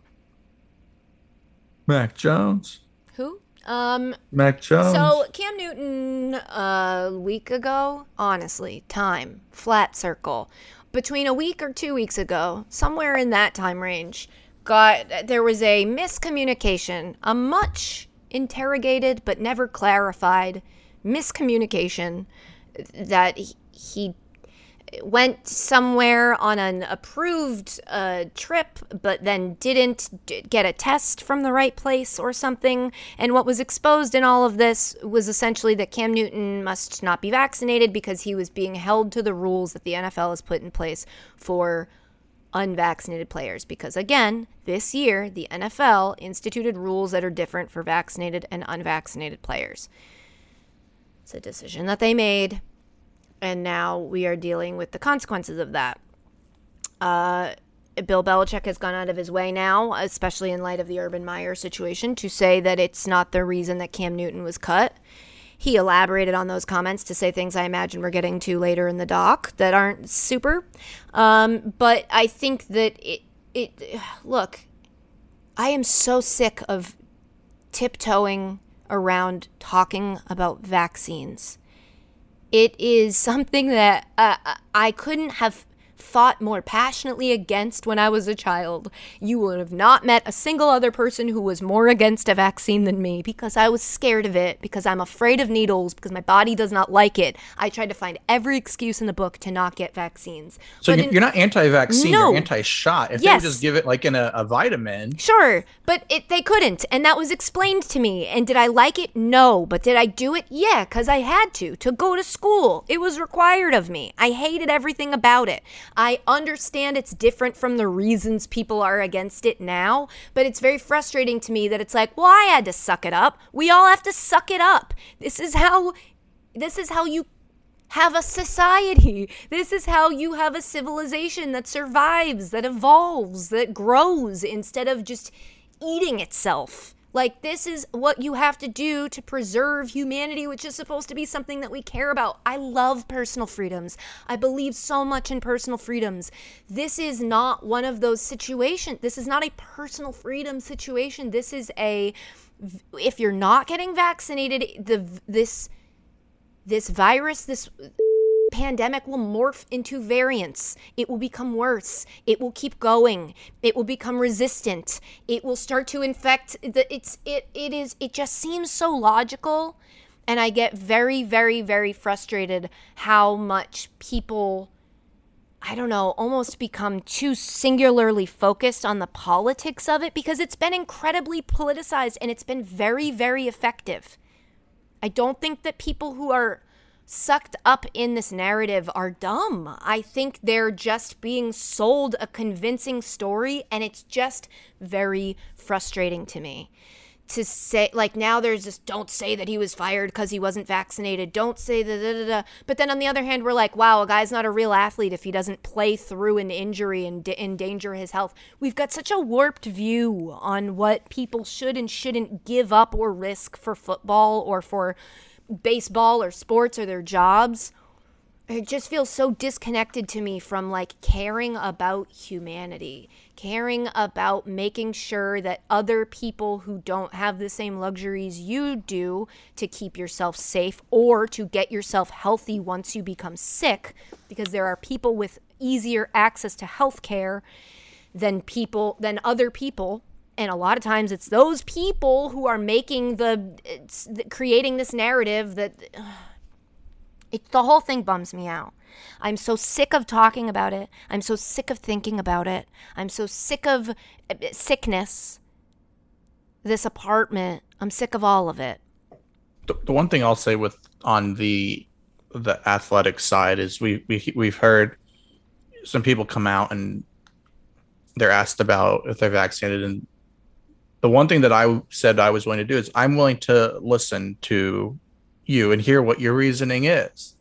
Mac Jones. Who? Um. Mac Jones. So Cam Newton uh, a week ago, honestly, time flat circle. Between a week or two weeks ago, somewhere in that time range, got there was a miscommunication, a much interrogated but never clarified miscommunication that he, went somewhere on an approved uh, trip, but then didn't d- get a test from the right place or something. And what was exposed in all of this was essentially that Cam Newton must not be vaccinated because he was being held to the rules that the NFL has put in place for unvaccinated players. Because again, this year, the NFL instituted rules that are different for vaccinated and unvaccinated players. It's a decision that they made and now we are dealing with the consequences of that. Uh, Bill Belichick has gone out of his way now, especially in light of the Urban Meyer situation, to say that it's not the reason that Cam Newton was cut. He elaborated on those comments to say things I imagine we're getting to later in the doc that aren't super. Um, but I think that it, it, look, I am so sick of tiptoeing around talking about vaccines. It is something that uh, I couldn't have fought more passionately against when I was a child. You would have not met a single other person who was more against a vaccine than me because I was scared of it, because I'm afraid of needles, because my body does not like it. I tried to find every excuse in the book to not get vaccines. so But you're, in- not anti-vaccine. No. You're anti-shot. If they would just give it like in a, a vitamin, Sure, but it, they couldn't, and that was explained to me. And did I like it? No. But did I do it? Yeah, because I had to to go to school. It was required of me. I hated everything about it. I understand it's different from the reasons people are against it now, but it's very frustrating to me that it's like, well, I had to suck it up. We all have to suck it up. This is how. This is how you have a society. This is how you have a civilization that survives, that evolves, that grows instead of just eating itself. Like, this is what you have to do to preserve humanity, which is supposed to be something that we care about. I love personal freedoms. I believe so much in personal freedoms. This is not one of those situations. This is not a personal freedom situation. This is a, if you're not getting vaccinated, the this this virus, this pandemic will morph into variants. It will become worse. It will keep going. It will become resistant. It will start to infect the it's it it is it just seems so logical and I get very very very frustrated how much people I don't know, almost become too singularly focused on the politics of it because it's been incredibly politicized and it's been very very effective. I don't think that people who are sucked up in this narrative are dumb. I think they're just being sold a convincing story, and it's just very frustrating to me. To say, like, now there's this don't say that he was fired because he wasn't vaccinated. Don't say da da da da. But then on the other hand, we're like, wow, a guy's not a real athlete if he doesn't play through an injury and d- endanger his health. We've got such a warped view on what people should and shouldn't give up or risk for football or for baseball or sports or their jobs it just feels so disconnected to me from like caring about humanity caring about making sure that other people who don't have the same luxuries you do to keep yourself safe or to get yourself healthy once you become sick because there are people with easier access to health care than people than other people and a lot of times it's those people who are making the the, creating this narrative that it, the whole thing bums me out. I'm so sick of talking about it. I'm so sick of thinking about it. I'm so sick of uh, sickness. This apartment. I'm sick of all of it. the, the one thing I'll say with on the the athletic side is we, we we've heard some people come out and they're asked about if they're vaccinated and the one thing that I said I was willing to do is I'm willing to listen to you and hear what your reasoning is.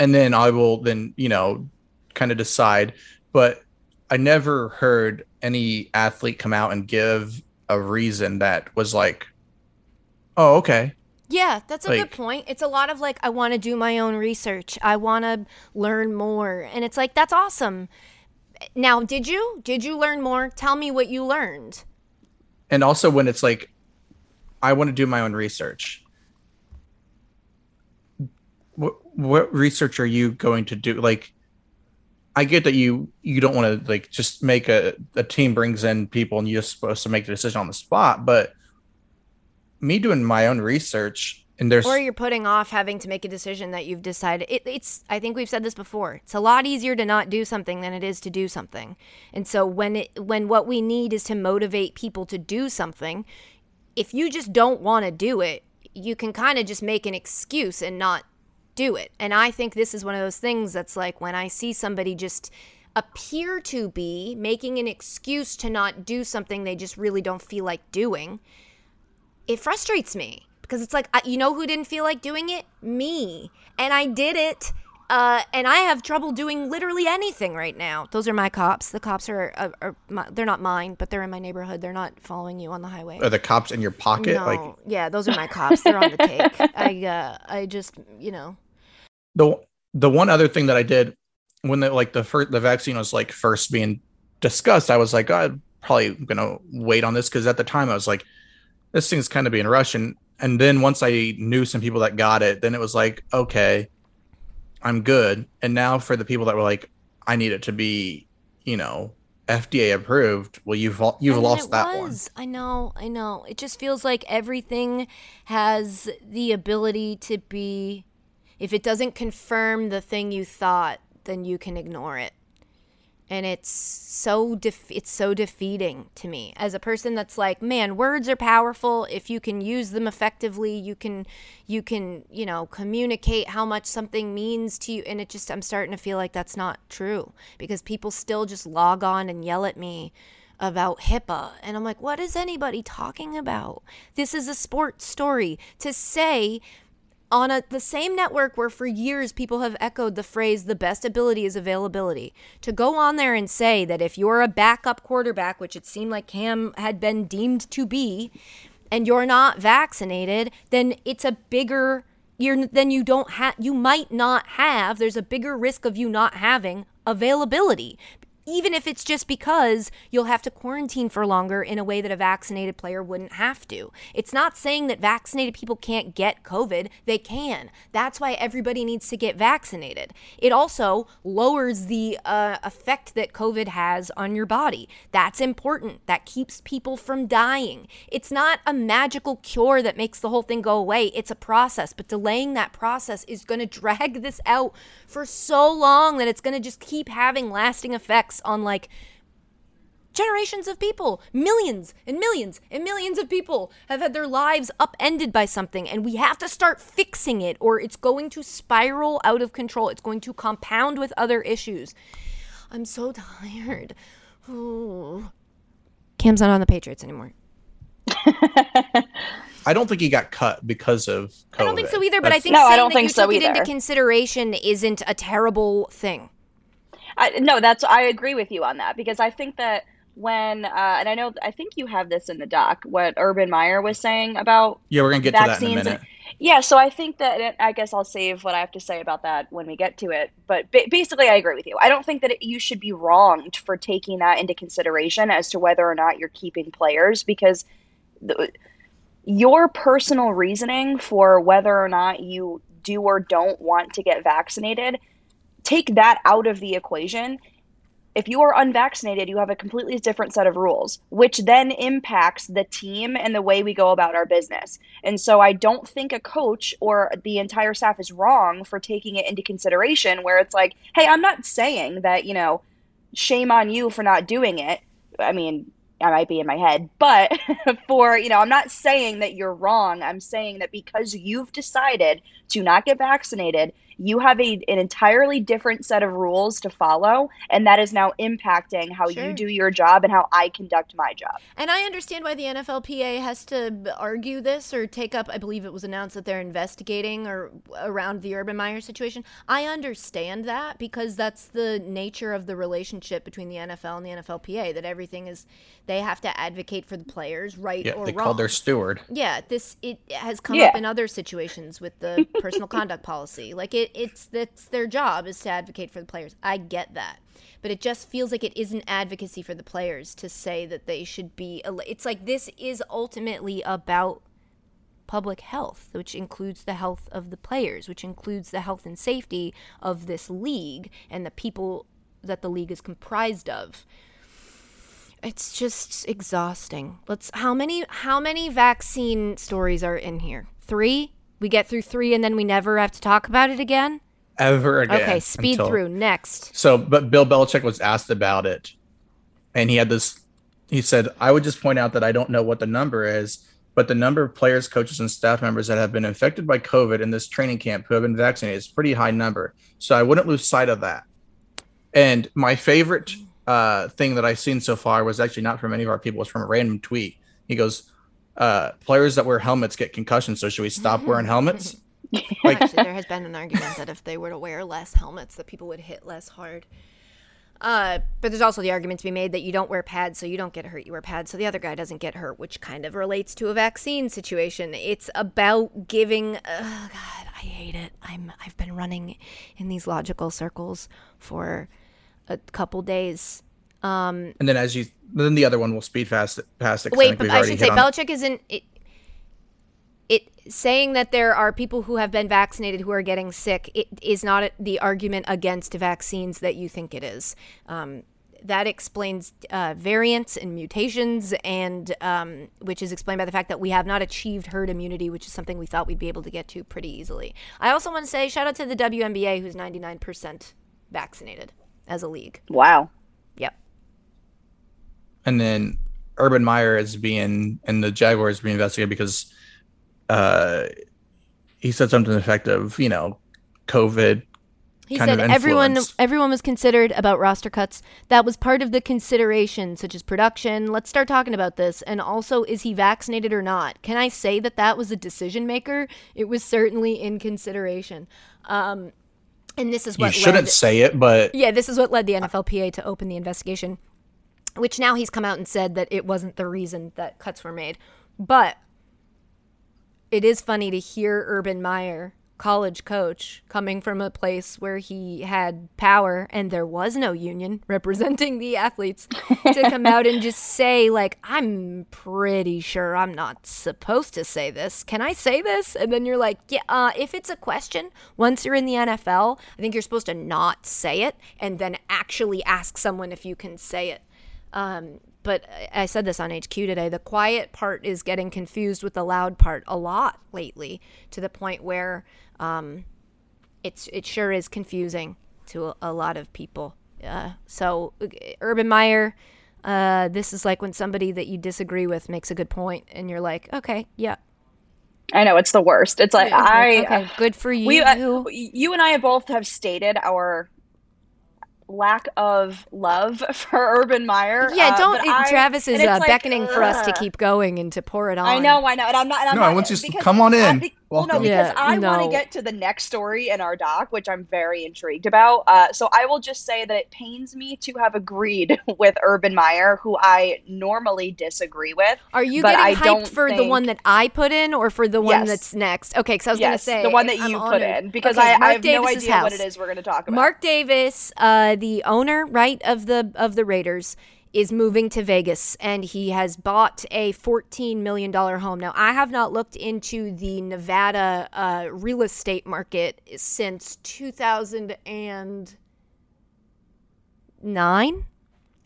And then I will then, you know, kind of decide. But I never heard any athlete come out and give a reason that was like, oh, okay. Yeah, that's a Like- good point. It's a lot of like, I want to do my own research. I want to learn more. And it's like, that's awesome. Now, did you? Did you learn more? Tell me what you learned. And also when it's like, I want to do my own research. What what research are you going to do? Like, I get that you you don't want to like just make a a team brings in people and you're supposed to make the decision on the spot, but me doing my own research and there's Or you're putting off having to make a decision that you've decided. It, it's. I think we've said this before. It's a lot easier to not do something than it is to do something. And so when it when what we need is to motivate people to do something, if you just don't want to do it, you can kind of just make an excuse and not do it. And I think this is one of those things that's like when I see somebody just appear to be making an excuse to not do something they just really don't feel like doing it frustrates me because it's like I, you know who didn't feel like doing it? Me. And i did it uh, and i have trouble doing literally anything right now. Those are my cops. The cops are, are, are my, they're not mine but they're in my neighborhood. They're not following you on the highway. Are the cops in your pocket? no. Like yeah those are my cops. They're on the take i uh, i just you know. The the one other thing that I did when the like the first the vaccine was like first being discussed, I was like, "Oh, I'm probably gonna wait on this because at the time I was like, this thing's kind of being rushed. And and then once I knew some people that got it, then it was like, okay, I'm good. And now for the people that were like, I need it to be, you know, FDA approved. Well, you've you've I mean, lost that one. I know, I know. It just feels like everything has the ability to be. If it doesn't confirm the thing you thought, then you can ignore it. And it's so def- it's so defeating to me as a person that's like, man, words are powerful. If you can use them effectively, you can you can, you know, communicate how much something means to you and it just I'm starting to feel like that's not true because people still just log on and yell at me about HIPAA. And I'm like, what is anybody talking about? This is a sports story. To say on a, the same network where for years people have echoed the phrase, the best ability is availability, to go on there and say that if you're a backup quarterback, which it seemed like Cam had been deemed to be, and you're not vaccinated, then it's a bigger you're then you don't have you might not have there's a bigger risk of you not having availability even if it's just because you'll have to quarantine for longer in a way that a vaccinated player wouldn't have to. It's not saying that vaccinated people can't get COVID, they can. That's why everybody needs to get vaccinated. It also lowers the uh, effect that COVID has on your body. That's important. That keeps people from dying. It's not a magical cure that makes the whole thing go away, it's a process, but delaying that process is going to drag this out for so long that it's going to just keep having lasting effects on like generations of people. Millions and millions and millions of people have had their lives upended by something and we have to start fixing it or it's going to spiral out of control. It's going to compound with other issues. I'm so tired. Ooh. cam's not on the patriots anymore. I don't think he got cut because of COVID. i don't think so either but i think No, I don't that think you so took it into consideration isn't a terrible thing I, no, that's I agree with you on that because I think that when uh, and I know I think you have this in the doc what Urban Meyer was saying about yeah, we're gonna get to that in a vaccines minute. and- yeah. So I think that I guess I'll save what I have to say about that when we get to it. But ba- basically, I agree with you. I don't think that it, you should be wronged for taking that into consideration as to whether or not you're keeping players because the, your personal reasoning for whether or not you do or don't want to get vaccinated take that out of the equation if you are unvaccinated, you have a completely different set of rules, which then impacts the team and the way we go about our business. And so I don't think a coach or the entire staff is wrong for taking it into consideration where it's like, hey, I'm not saying that, you know, shame on you for not doing it. I mean, I might be in my head, but for, you know, I'm not saying that you're wrong. I'm saying that because you've decided to not get vaccinated, you have a, an entirely different set of rules to follow, and that is now impacting how Sure. you do your job and how I conduct my job. And I understand why the NFLPA has to argue this or take up. I believe it was announced that they're investigating or around the Urban Meyer situation. I understand that because that's the nature of the relationship between the NFL and the NFLPA. That everything is they have to advocate for the players, right Yeah, or they wrong. called their steward. Yeah, this it has come Yeah. up in other situations with the personal conduct policy. Like it, it's that's their job is to advocate for the players. I get that, but it just feels like it isn't advocacy for the players to say that they should be. It's like this is ultimately about public health, which includes the health of the players, which includes the health and safety of this league and the people that the league is comprised of it's just exhausting. Let's how many how many vaccine stories are in here? 3? We get through 3 and then we never have to talk about it again? Ever again. Okay, speed until- through. Next. So, but Bill Belichick was asked about it, and he had this. He said, "I would just point out that I don't know what the number is, but the number of players, coaches, and staff members that have been infected by COVID in this training camp who have been vaccinated is a pretty high number. So I wouldn't lose sight of that." And my favorite uh, thing that I've seen so far was actually not from any of our people; it was from a random tweet. He goes, uh, "Players that wear helmets get concussions, so should we stop wearing helmets?" Like, Actually, there has been an argument that if they were to wear less helmets, that people would hit less hard. Uh, but there's also the argument to be made that you don't wear pads, so you don't get hurt. You wear pads, so the other guy doesn't get hurt, which kind of relates to a vaccine situation. It's about giving. Uh, God, I hate it. I'm. I've been running in these logical circles for a couple days. Um, and then as you, then the other one will speed fast past it. 'cause Wait, think but I should say on- Belichick isn't it, it saying that there are people who have been vaccinated who are getting sick. It is not the argument against vaccines that you think it is. Um, that explains uh, variants and mutations, and um, which is explained by the fact that we have not achieved herd immunity, which is something we thought we'd be able to get to pretty easily. I also want to say shout out to the WNBA, who's 99% vaccinated as a league. Wow. And then Urban Meyer is being and the Jaguars being investigated because uh he said something effective, you know, COVID. He said everyone everyone was considered about roster cuts. That was part of the consideration, such as production. Let's start talking about this. And also, is he vaccinated or not? Can I say that that was a decision maker? It was certainly in consideration. Um, and this is You what shouldn't led, say it, but yeah, this is what led the NFLPA to open the investigation, which now he's come out and said that it wasn't the reason that cuts were made. But it is funny to hear Urban Meyer, college coach, coming from a place where he had power and there was no union representing the athletes, to come out and just say, like, I'm pretty sure I'm not supposed to say this. Can I say this? And then you're like, yeah, uh, if it's a question, once you're in the NFL, I think you're supposed to not say it and then actually ask someone if you can say it. Um, but I said this on HQ today. The quiet part is getting confused with the loud part a lot lately, to the point where um, it's it sure is confusing to a, a lot of people. Uh, so uh, Urban Meyer, uh, this is like when somebody that you disagree with makes a good point, and you're like, okay, yeah, I know it's the worst. It's like I okay, good for you. we uh, you and I have both have stated our lack of love for Urban Meyer. yeah, uh, don't. but it- I- Travis is uh, like, beckoning for us to keep going and to pour it on. I know, I know, and I'm not. And I'm No, not, I want you to come on I- in. be- well, no, because Yeah, I want to get to the next story in our doc, which I'm very intrigued about. Uh, so I will just say that it pains me to have agreed with Urban Meyer, who I normally disagree with. Are you but I getting don't hyped for the one that I put in, or for the one Yes. that's next? Okay, because I was gonna say the one that I'm you put honored. in, because Okay, I, I Mark have no Davis's idea what it is we're going to talk about. Mark Davis, uh, the owner, right of the of the Raiders, is moving to Vegas, and he has bought a fourteen million dollar home. Now, I have not looked into the Nevada uh, real estate market since two thousand and nine.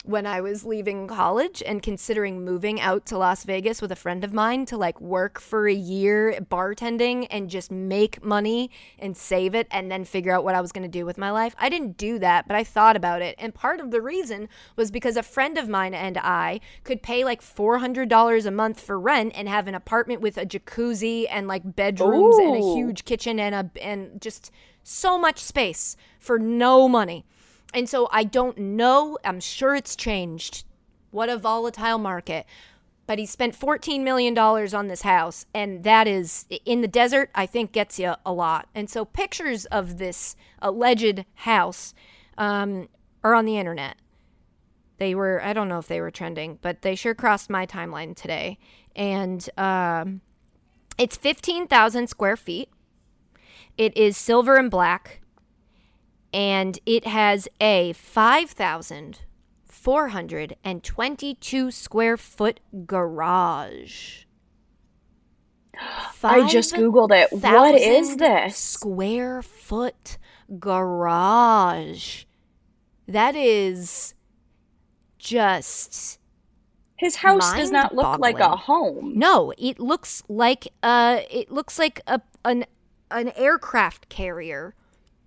When I was leaving college and considering moving out to Las Vegas with a friend of mine to like work for a year bartending and just make money and save it and then figure out what I was going to do with my life. I didn't do that, but I thought about it. And part of the reason was because a friend of mine and I could pay like $400 a month for rent and have an apartment with a jacuzzi and like bedrooms and a huge kitchen and a and just so much space for no money. And so I don't know. I'm sure it's changed. What a volatile market. But he spent $14 million on this house. And that is, in the desert, I think gets you a lot. And so pictures of this alleged house um, are on the internet. They were, I don't know if they were trending, but they sure crossed my timeline today. And um, it's 15,000 square feet. It is silver and black and it has a 5,422 square foot garage. I just googled it. What is this? Square foot garage. That is just His house does not look like a home. no, it looks like uh it looks like a an an aircraft carrier.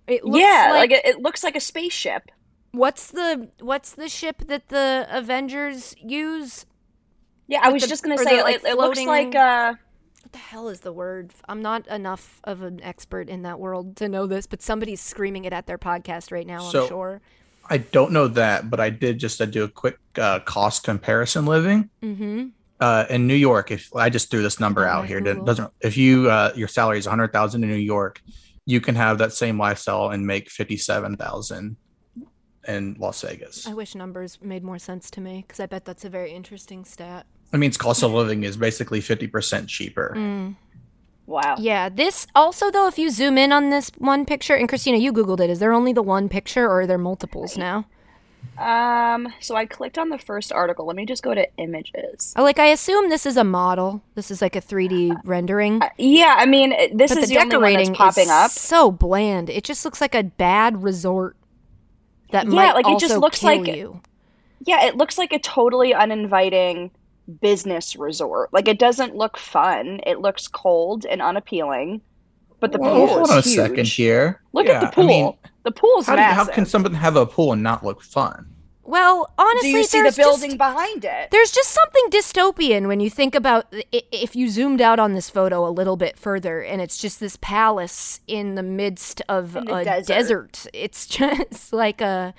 It looks yeah, like, like, it, it looks like a spaceship. what's the what's the ship that the Avengers use? Yeah, I was the- just gonna say the, like, it, it looks like uh What the hell is the word? I'm not enough of an expert in that world to know this, but somebody's screaming it at their podcast right now, So- I'm sure. I don't know that, but I did just uh, do a quick uh, cost comparison living Mhm. uh, in New York. If I just threw this number out here, it doesn't if you uh, your salary is 100,000 in New York, you can have that same lifestyle and make 57,000 in Las Vegas. I wish numbers made more sense to me cuz I bet that's a very interesting stat. I mean, its cost of living is basically 50% cheaper. Mm. wow. Yeah, this also though if you zoom in on this one picture and Christina you googled it, is there only the one picture or are there multiples now? Um, so I clicked on the first article. Let me just go to images. Oh, like I assume this is a model. This is like a 3D rendering. Uh, yeah, I mean, this but is the the, only one decorating that's popping is up. so bland. It just looks like a bad resort that Yeah, might like, it just looks kill like- you. Yeah, it looks like a totally uninviting business resort. Like it doesn't look fun. It looks cold and unappealing. But the Whoa, pool hold is on a huge. second here. Look Yeah, at the pool. I mean, the pool's how, do- how can someone have a pool and not look fun? Well, honestly, Do you see the there's building just- behind it? There's just something dystopian when you think about if you zoomed out on this photo a little bit further and it's just this palace in the midst of In a desert. desert. It's just like a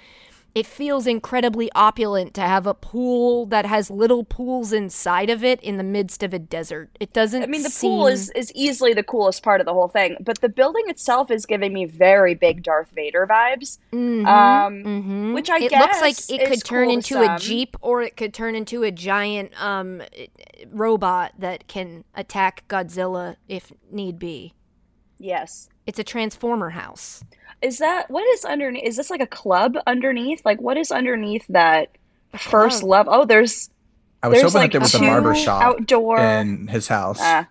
it feels incredibly opulent to have a pool that has little pools inside of it in the midst of a desert. It doesn't I mean, the seem... pool is is easily the coolest part of the whole thing, but the building itself is giving me very big Darth Vader vibes. Mhm, Um, mhm. which I guess. it looks like it could turn cool into a jeep or it could turn into a giant um robot that can attack Godzilla if need be. Yes. It's a transformer house. Is that what is underneath? Is this like a club underneath? Like what is underneath that first club. level? Oh, there's I was there's hoping like that there was a barber shop outdoor. in his house. Ah.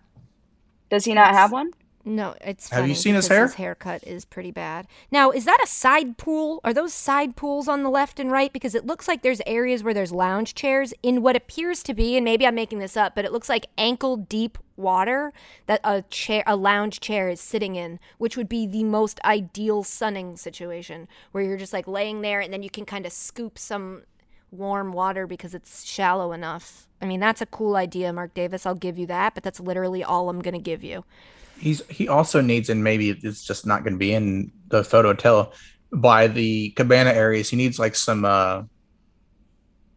does he not have one? No, it's Have you seen his hair? His haircut is pretty bad. Now, is that a side pool? Are those side pools on the left and right? Because it looks like there's areas where there's lounge chairs in what appears to be, and maybe I'm making this up, but it looks like ankle deep water that a chair, a lounge chair, is sitting in, which would be the most ideal sunning situation, where you're just like laying there, and then you can kind of scoop some warm water because it's shallow enough. I mean, that's a cool idea, Mark Davis. I'll give you that, but that's literally all I'm gonna give you. He's he also needs, and maybe it's just not going to be in the photo tell by the cabana areas. He needs like some uh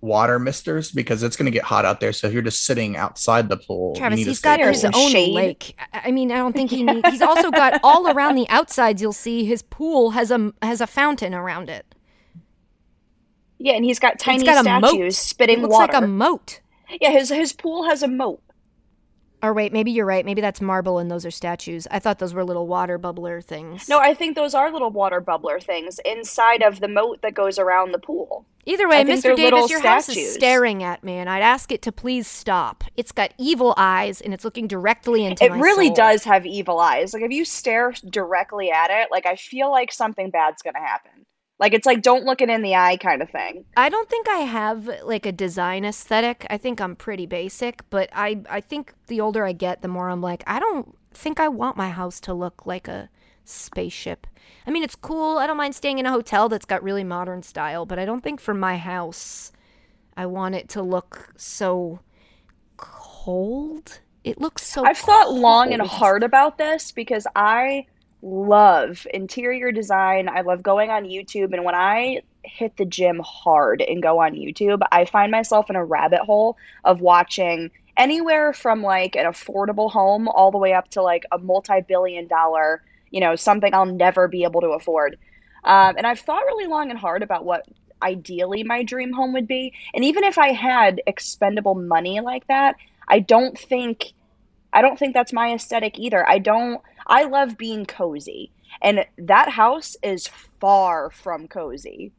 water misters because it's going to get hot out there. So if you're just sitting outside the pool, you Travis, need to he's stay got his some own shade. lake. I I mean, I don't think he. needs. he's also got all around the outsides. You'll see his pool has a has a fountain around it. Yeah, and he's got tiny it's got a statues moat. spitting it looks water. like a moat. yeah, his his pool has a moat. Or wait, maybe you're right. Maybe that's marble and those are statues. I thought those were little water bubbler things. No, I think those are little water bubbler things inside of the moat that goes around the pool. Either way, I Mr. Davis, your house is staring at me, and I'd ask it to please stop. It's got evil eyes, and it's looking directly into It my It really soul. does have evil eyes. Like if you stare directly at it, like I feel like something bad's gonna happen. Like it's like don't look it in the eye kind of thing. I don't think I have like a design aesthetic. I think I'm pretty basic, but I I think the older I get, the more I'm like, I don't think I want my house to look like a spaceship. I mean, it's cool. I don't mind staying in a hotel that's got really modern style, but I don't think for my house I want it to look so cold. It looks so I've thought long and hard about this because I love interior design. I love going on YouTube. And when I hit the gym hard and go on YouTube, I find myself in a rabbit hole of watching anywhere from like an affordable home all the way up to like a multi billion dollar, you know, something I'll never be able to afford. Um, and I've thought really long and hard about what ideally my dream home would be. And even if I had expendable money like that, I don't think I don't think that's my aesthetic either. I don't I love being cozy. And that house is far from cozy.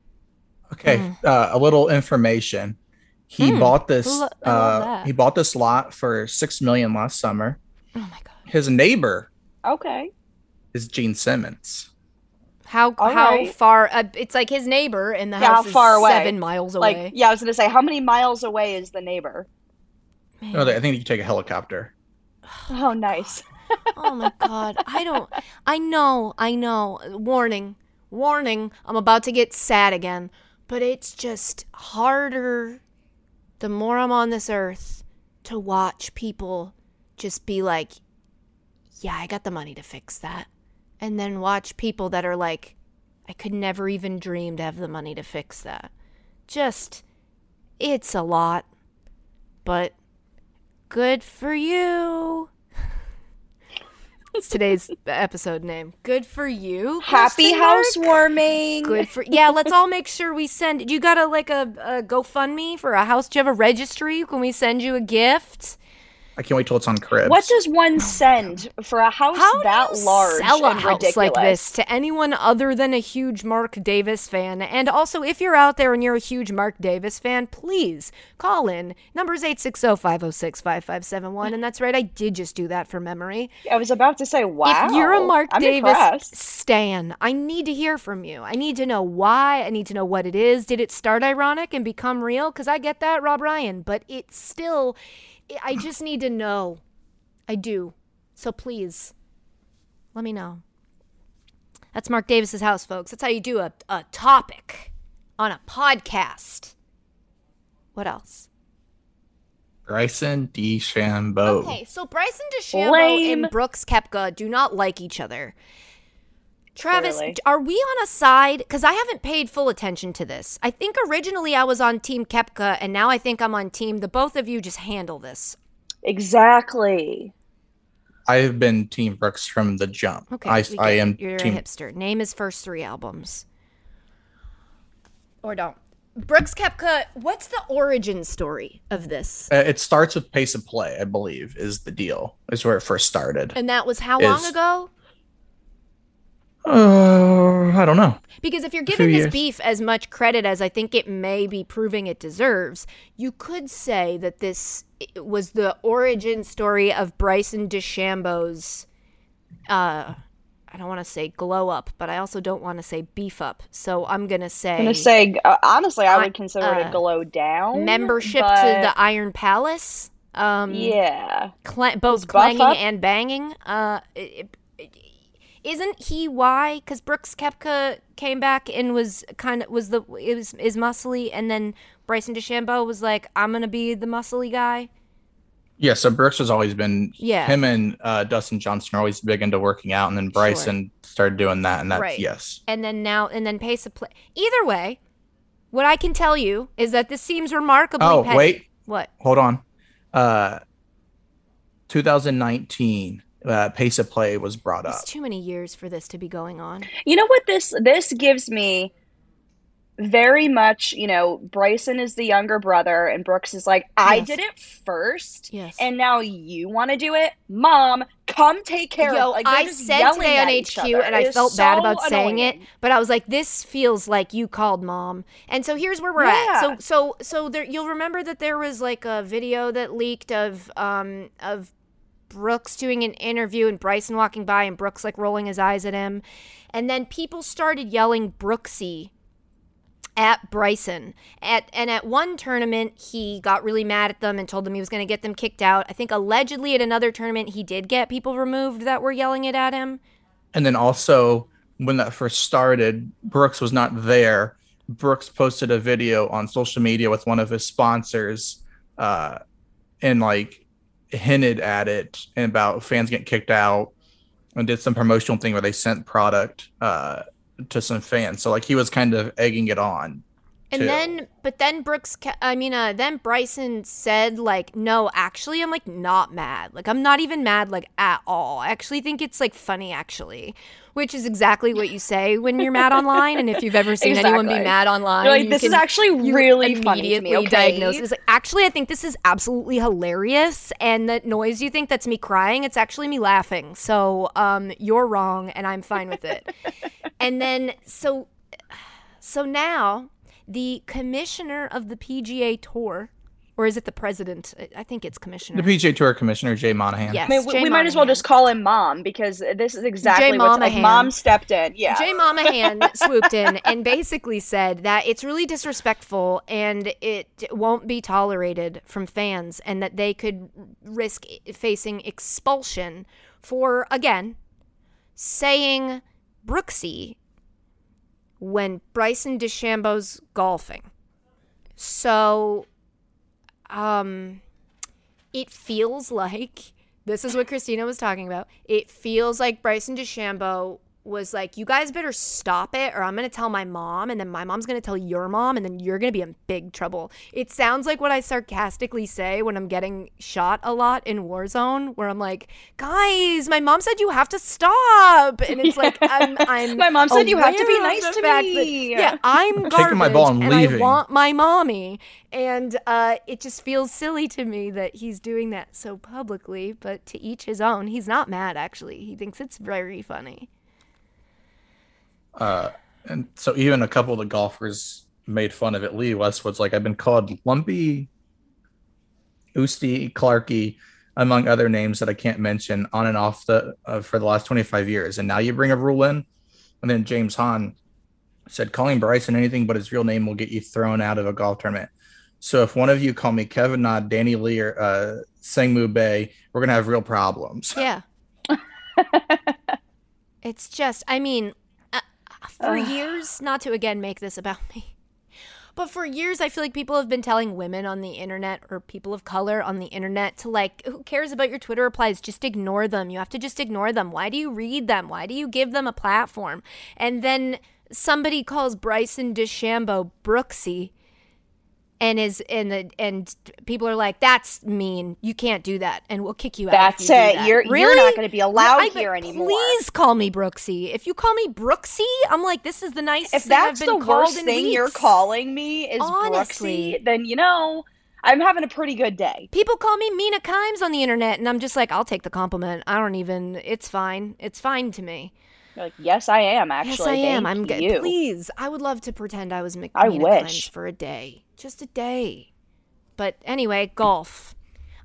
Okay, Mm. uh, a little information. He Hmm, bought this. lo- Uh, he bought this lot for six million last summer. Oh my god. His neighbor Okay. is Gene Simmons. How All how right. far? Uh, it's like his neighbor, and the Yeah, how house is far away? seven miles away. Like yeah, I was gonna say, how many miles away is the neighbor? No, I think you take a helicopter. Oh nice. Oh my god. I don't i know i know. Warning warning. I'm about to get sad again. But it's just harder the more i'm on this earth to watch people just be like yeah i got the money to fix that. And then watch people that are like i could never even dream to have the money to fix that. Just it's a lot. But good for you it's today's episode name. Good for you. Happy housewarming. Good for yeah. Let's all make sure we send. You got a like a, a GoFundMe for a house? Do you have a registry? Can we send you a gift? I can't wait till it's on Cribs. What does one send for a house How that do you large sell a and house ridiculous? like this to anyone other than a huge Mark Davis fan? And also, if you're out there and you're a huge Mark Davis fan, please call in. Numbers 860-506-5571. And that's right, I did just do that for memory. I was about to say, wow. If you're a Mark I'm Davis impressed. stan, I need to hear from you. I need to know why. I need to know what it is. Did it start ironic and become real? Because I get that, Rob Ryan, but it's still, I just need to know. I do. So please, let me know. That's Mark Davis's house, folks. That's how you do a, a topic on a podcast. What else? Bryson DeChambeau. Okay, so Bryson DeChambeau Lame. and Brooks Koepka do not like each other. Travis, Clearly. are we on a side? Because I haven't paid full attention to this. I think originally I was on Team Koepka, and now I think I'm on Team. The both of you just handle this. Exactly. I've been Team Brooks from the jump. Okay, I, get I am You're Team. a hipster. Name his first three albums, or don't. Brooks Koepka. What's the origin story of this? Uh, It starts with pace of play, I believe, is the deal. Is where it first started. And that was how long ago? Uh, I don't know. Because if you're giving this years. beef as much credit as I think it may be proving it deserves, you could say that this was the origin story of Bryson DeChambeau's. Uh, I don't want to say glow up, but I also don't want to say beef up. So I'm gonna say, I'm gonna say uh, honestly, I I- would consider it uh, a glow down membership to the Iron Palace. Um, yeah. cla- both clanging up? and banging. Uh, it, it, isn't he why? Because Brooks Koepka came back and was kind of was the it was is muscly, and then Bryson DeChambeau was like, "I'm gonna be the muscly guy." Yeah, so Brooks has always been. Yeah. Him and uh, Dustin Johnson are always big into working out, and then Bryson started doing that, and that's Right. yes. And then now and then pace of play. Either way, what I can tell you is that this seems remarkably. Oh petty. wait, what? hold on. Uh, 2019, uh, pace of play was brought It's up. too many years for this to be going on. You know what this this gives me very much, you know, Bryson is the younger brother and Brooks is like, I Yes. did it first Yes. and now you want to do it? Mom, come take care Yo, of. Like, I said today on HQ, other. and I It is felt bad so about saying it, but I was like, "This feels like you called mom." And so here's where we're at. So, so, so there, you'll remember that there was like a video that leaked of, um, of Brooks doing an interview and Bryson walking by, and Brooks like rolling his eyes at him, and then people started yelling Brooksie at Bryson. At and at one tournament he got really mad at them and told them he was going to get them kicked out. I think allegedly at another tournament he did get people removed that were yelling it at him. And then also when that first started, Brooks was not there. Brooks posted a video on social media with one of his sponsors uh, and like hinted at it and about fans getting kicked out and did some promotional thing where they sent product uh, to some fans. So like he was kind of egging it on. And too. then, but then Brooks, I mean, uh, then Bryson said, like, no, actually, I'm like not mad. Like, I'm not even mad, like, at all. I actually think it's like funny, actually, which is exactly what you say when you're mad online. And if you've ever seen anyone be mad online, You're like, you this is actually really funny to me. immediately Okay. diagnose it. It's like, actually, I think this is absolutely hilarious. And that noise you think that's me crying, it's actually me laughing. So, um, you're wrong, and I'm fine with it. and then, so, so now the commissioner of the PGA Tour, or is it the president? I- I think it's commissioner. the PGA Tour commissioner Jay Monahan. Yes. I mean, we, Jay we might as well just call him mom because this is exactly Jay what's like. Mom stepped in. Yeah. Jay Monahan swooped in and basically said that it's really disrespectful and it won't be tolerated from fans and that they could risk facing expulsion for, again, saying Brooksie when Bryson DeChambeau's golfing. So, um, it feels like this is what Christina was talking about. It feels like Bryson DeChambeau was like, "You guys better stop it, or I'm gonna tell my mom, and then my mom's gonna tell your mom, and then you're gonna be in big trouble." It sounds like what I sarcastically say when I'm getting shot a lot in Warzone, where I'm like, "Guys, my mom said you have to stop," and it's like I'm, I'm My mom said you have to be nice to fact that- me. yeah, I'm Taking my ball and and I leaving. want my mommy. And uh, it just feels silly to me that he's doing that so publicly, but to each his own. He's not mad, actually. He thinks it's very funny. Uh, and so even a couple of the golfers made fun of it. Lee Westwood's like, I've been called lumpy, oosty, clarky, among other names that I can't mention on and off the uh, for the last 25 years. And now you bring a rule in. And then James Hahn said, calling Bryson anything but his real name will get you thrown out of a golf tournament. So if one of you call me Kevin Na, Danny Lee, or uh, Sangmoon Bae, we're gonna have real problems. Yeah. it's just, I mean, for Ugh. years, not to again make this about me, but for years, I feel like people have been telling women on the internet or people of color on the internet to like, who cares about your Twitter replies? Just ignore them. You have to just ignore them. Why do you read them? Why do you give them a platform? And then somebody calls Bryson DeChambeau Brooksie and is and the and people are like, "That's mean. You can't do that, and we'll kick you out." That's you do it. that." You're you're not going to be allowed I- here anymore. Please call me Brooksie. If you call me Brooksie, I'm like, this is the nicest if been the worst in thing you're calling me is Honestly. Brooksie, then you know I'm having a pretty good day. People call me Mina Kimes on the internet, and I'm just like, I'll take the compliment. I don't even. It's fine. It's fine to me. You're like, yes, I am actually. yes, I am. I'm good. Please, I would love to pretend I was Mc- I Mina wish. Kimes for a day, just a day. But anyway, golf.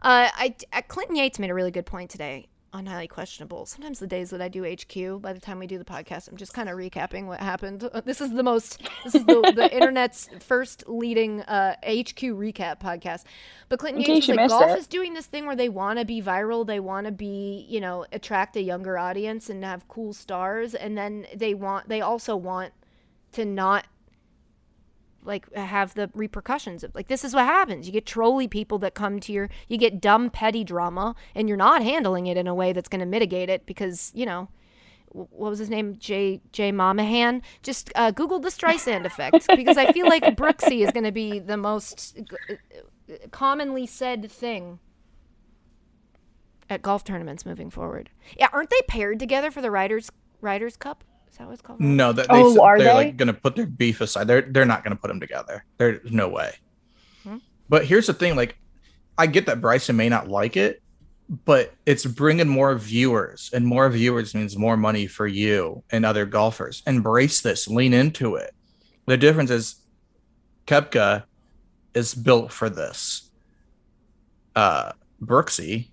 Uh, I uh, Clinton Yates made a really good point today on highly questionable. Sometimes the days that I do HQ, by the time we do the podcast, I'm just kind of recapping what happened. This is the most. This is the, the internet's first leading uh, HQ recap podcast. But Clinton In Yates was like, golf it. is doing this thing where they want to be viral. They want to be, you know, attract a younger audience and have cool stars, and then they want. They also want to not like have the repercussions of like this is what happens. You get trolly people that come to your you get dumb petty drama and you're not handling it in a way that's going to mitigate it because you know what was his name? Jay jay Monahan. just uh, google the streisand effect because i feel like brooksie is going to be the most uh, uh, commonly said thing at golf tournaments moving forward. Yeah aren't they paired together for the riders Ryder Cup is that what it's called No, that they, oh, are they're they? like going to put their beef aside. They're they're not going to put them together. There's no way. Hmm. But here's the thing: like, I get that Bryson may not like it, but it's bringing more viewers, and more viewers means more money for you and other golfers. Embrace this. Lean into it. The difference is, Koepka is built for this. Uh, Brooksie,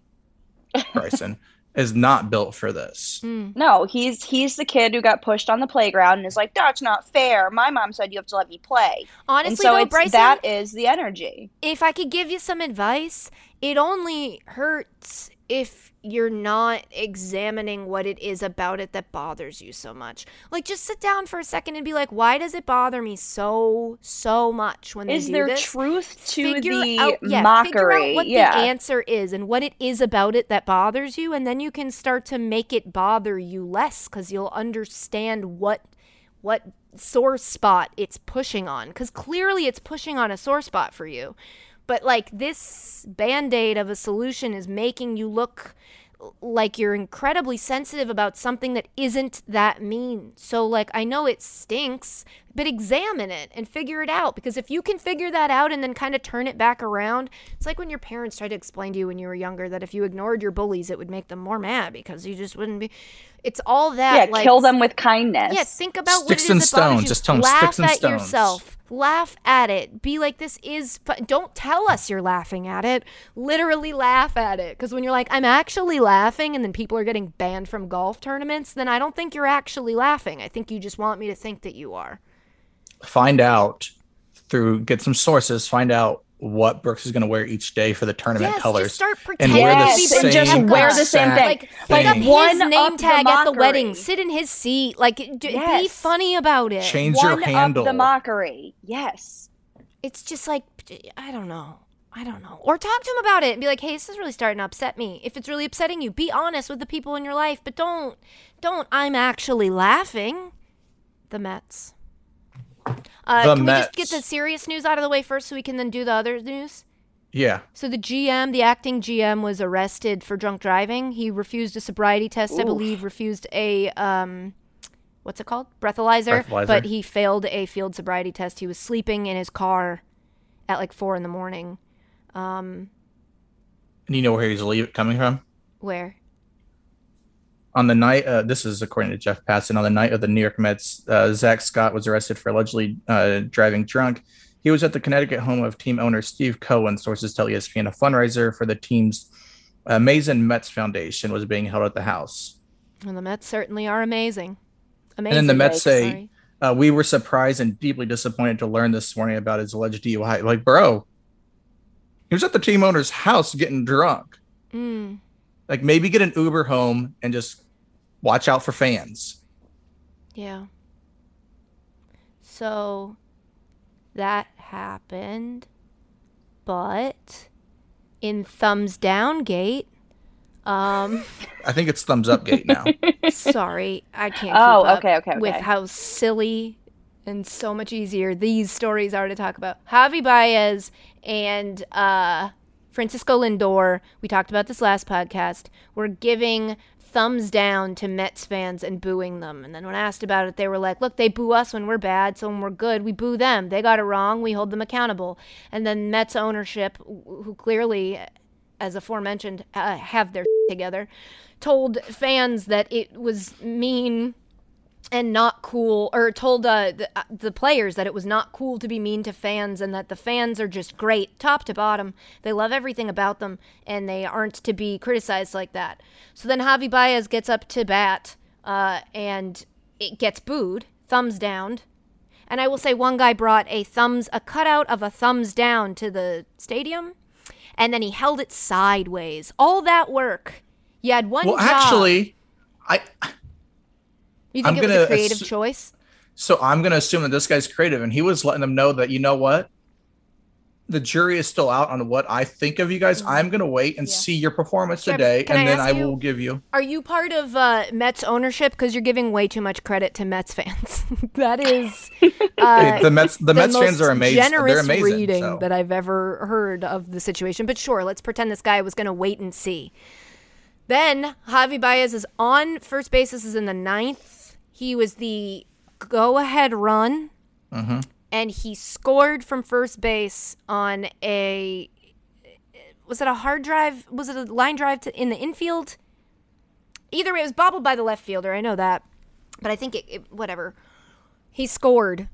Bryson is not built for this. Mm. No, he's he's the kid who got pushed on the playground and is like, "That's not fair. My mom said you have to let me play." Honestly, and so though, Bryson, that is the energy. if I could give you some advice, it only hurts if you're not examining what it is about it that bothers you so much. Like, just sit down for a second and be like, why does it bother me so, so much when they Is there this? truth to figure the out, yeah, mockery? Figure out what yeah. the answer is and what it is about it that bothers you, and then you can start to make it bother you less because you'll understand what what sore spot it's pushing on. Because clearly, it's pushing on a sore spot for you. But like this band aid of a solution is making you look like you're incredibly sensitive about something that isn't that mean. So, like, I know it stinks, but examine it and figure it out. Because if you can figure that out and then kind of turn it back around, it's like when your parents tried to explain to you when you were younger that if you ignored your bullies, it would make them more mad because you just wouldn't be. It's all that. yeah, like, kill them with kindness. yeah, think about Sticks what it and is that stones. you. Just tell 'em Laugh sticks and at stones. yourself. Laugh at it. Be like, this is. Fu-. Don't tell us you're laughing at it. Literally laugh at it. Because when you're like, I'm actually laughing, and then people are getting banned from golf tournaments, then I don't think you're actually laughing. I think you just want me to think that you are. Find out through get some sources. Find out what Brooks is going to wear each day for the tournament yes, colors. just start and pretending wear the Yes, same and just wear the same thing. Like, Like, like up his One name up the tag at the wedding. Sit in his seat. Like, d- be funny about it. Change One your handle. of the mockery. Yes. it's just like I don't know. I don't know. Or talk to him about it and be like, "Hey, this is really starting to upset me." If it's really upsetting you, be honest with the people in your life, but don't don't I'm actually laughing. The Mets. Uh, The can we just get the serious news out of the way first so we can then do the other news? yeah. So the GM, the acting GM, was arrested for drunk driving. He refused a sobriety test, I believe, refused a um, what's it called, breathalyzer, Breathalyzer. but he failed a field sobriety test. He was sleeping in his car at like four in the morning. Um, And you know where he's leave coming from? where? On the night, uh, this is according to Jeff Passan, on the night of the New York Mets, uh, Zach Scott was arrested for allegedly uh, driving drunk. He was at the Connecticut home of team owner Steve Cohen. Sources tell ESPN a fundraiser for the team's Amazin' Mets Foundation was being held at the house. And the Mets certainly are amazing. Amazing. And then the Mets say, uh, "We were surprised and deeply disappointed to learn this morning about his alleged DUI." Like, bro, he was at the team owner's house getting drunk. Mm, Like, maybe get an Uber home and just watch out for fans. yeah. So that happened, but in thumbs down gate, um. I think it's thumbs up gate now. Sorry, I can't. Oh, keep up okay, okay, With how silly and so much easier these stories are to talk about. Javi Baez and uh, Francisco Lindor. We talked about this last podcast. Were giving thumbs down to Mets fans and booing them. And then when asked about it, they were like, "Look, they boo us when we're bad, so when we're good, we boo them. They got it wrong. We hold them accountable." And then Mets ownership, who clearly as aforementioned, uh, have their together, told fans that it was mean and not cool, or told uh, the, uh, the players that it was not cool to be mean to fans and that the fans are just great, top to bottom. They love everything about them and they aren't to be criticized like that. So then Javi Baez gets up to bat uh, and it gets booed, thumbs down. And I will say one guy brought a thumbs, a cutout of a thumbs down to the stadium, and then he held it sideways. All that work. You had one well, job. actually, I you think I'm it was a creative assu- choice? so I'm gonna assume that this guy's creative, and he was letting them know that you know what, the jury is still out on what I think of you guys. I'm gonna wait and Mm-hmm. Yeah. see your performance today, and I then I you- will give you. Are you part of uh, Mets ownership? Because you're giving way too much credit to Mets fans. that is uh, the Mets, the, Mets most fans are amazing. Generous They're amazing. reading so. that I've ever heard of the situation. But sure, let's pretend this guy was going to wait and see. Then Javi Baez is on first base. This is in the ninth. He was the go-ahead run, Mhm. and he scored from first base on a. Was it a hard drive? Was it a line drive to, in the infield? Either way, it was bobbled by the left fielder. I know that, but I think it, it whatever. He scored,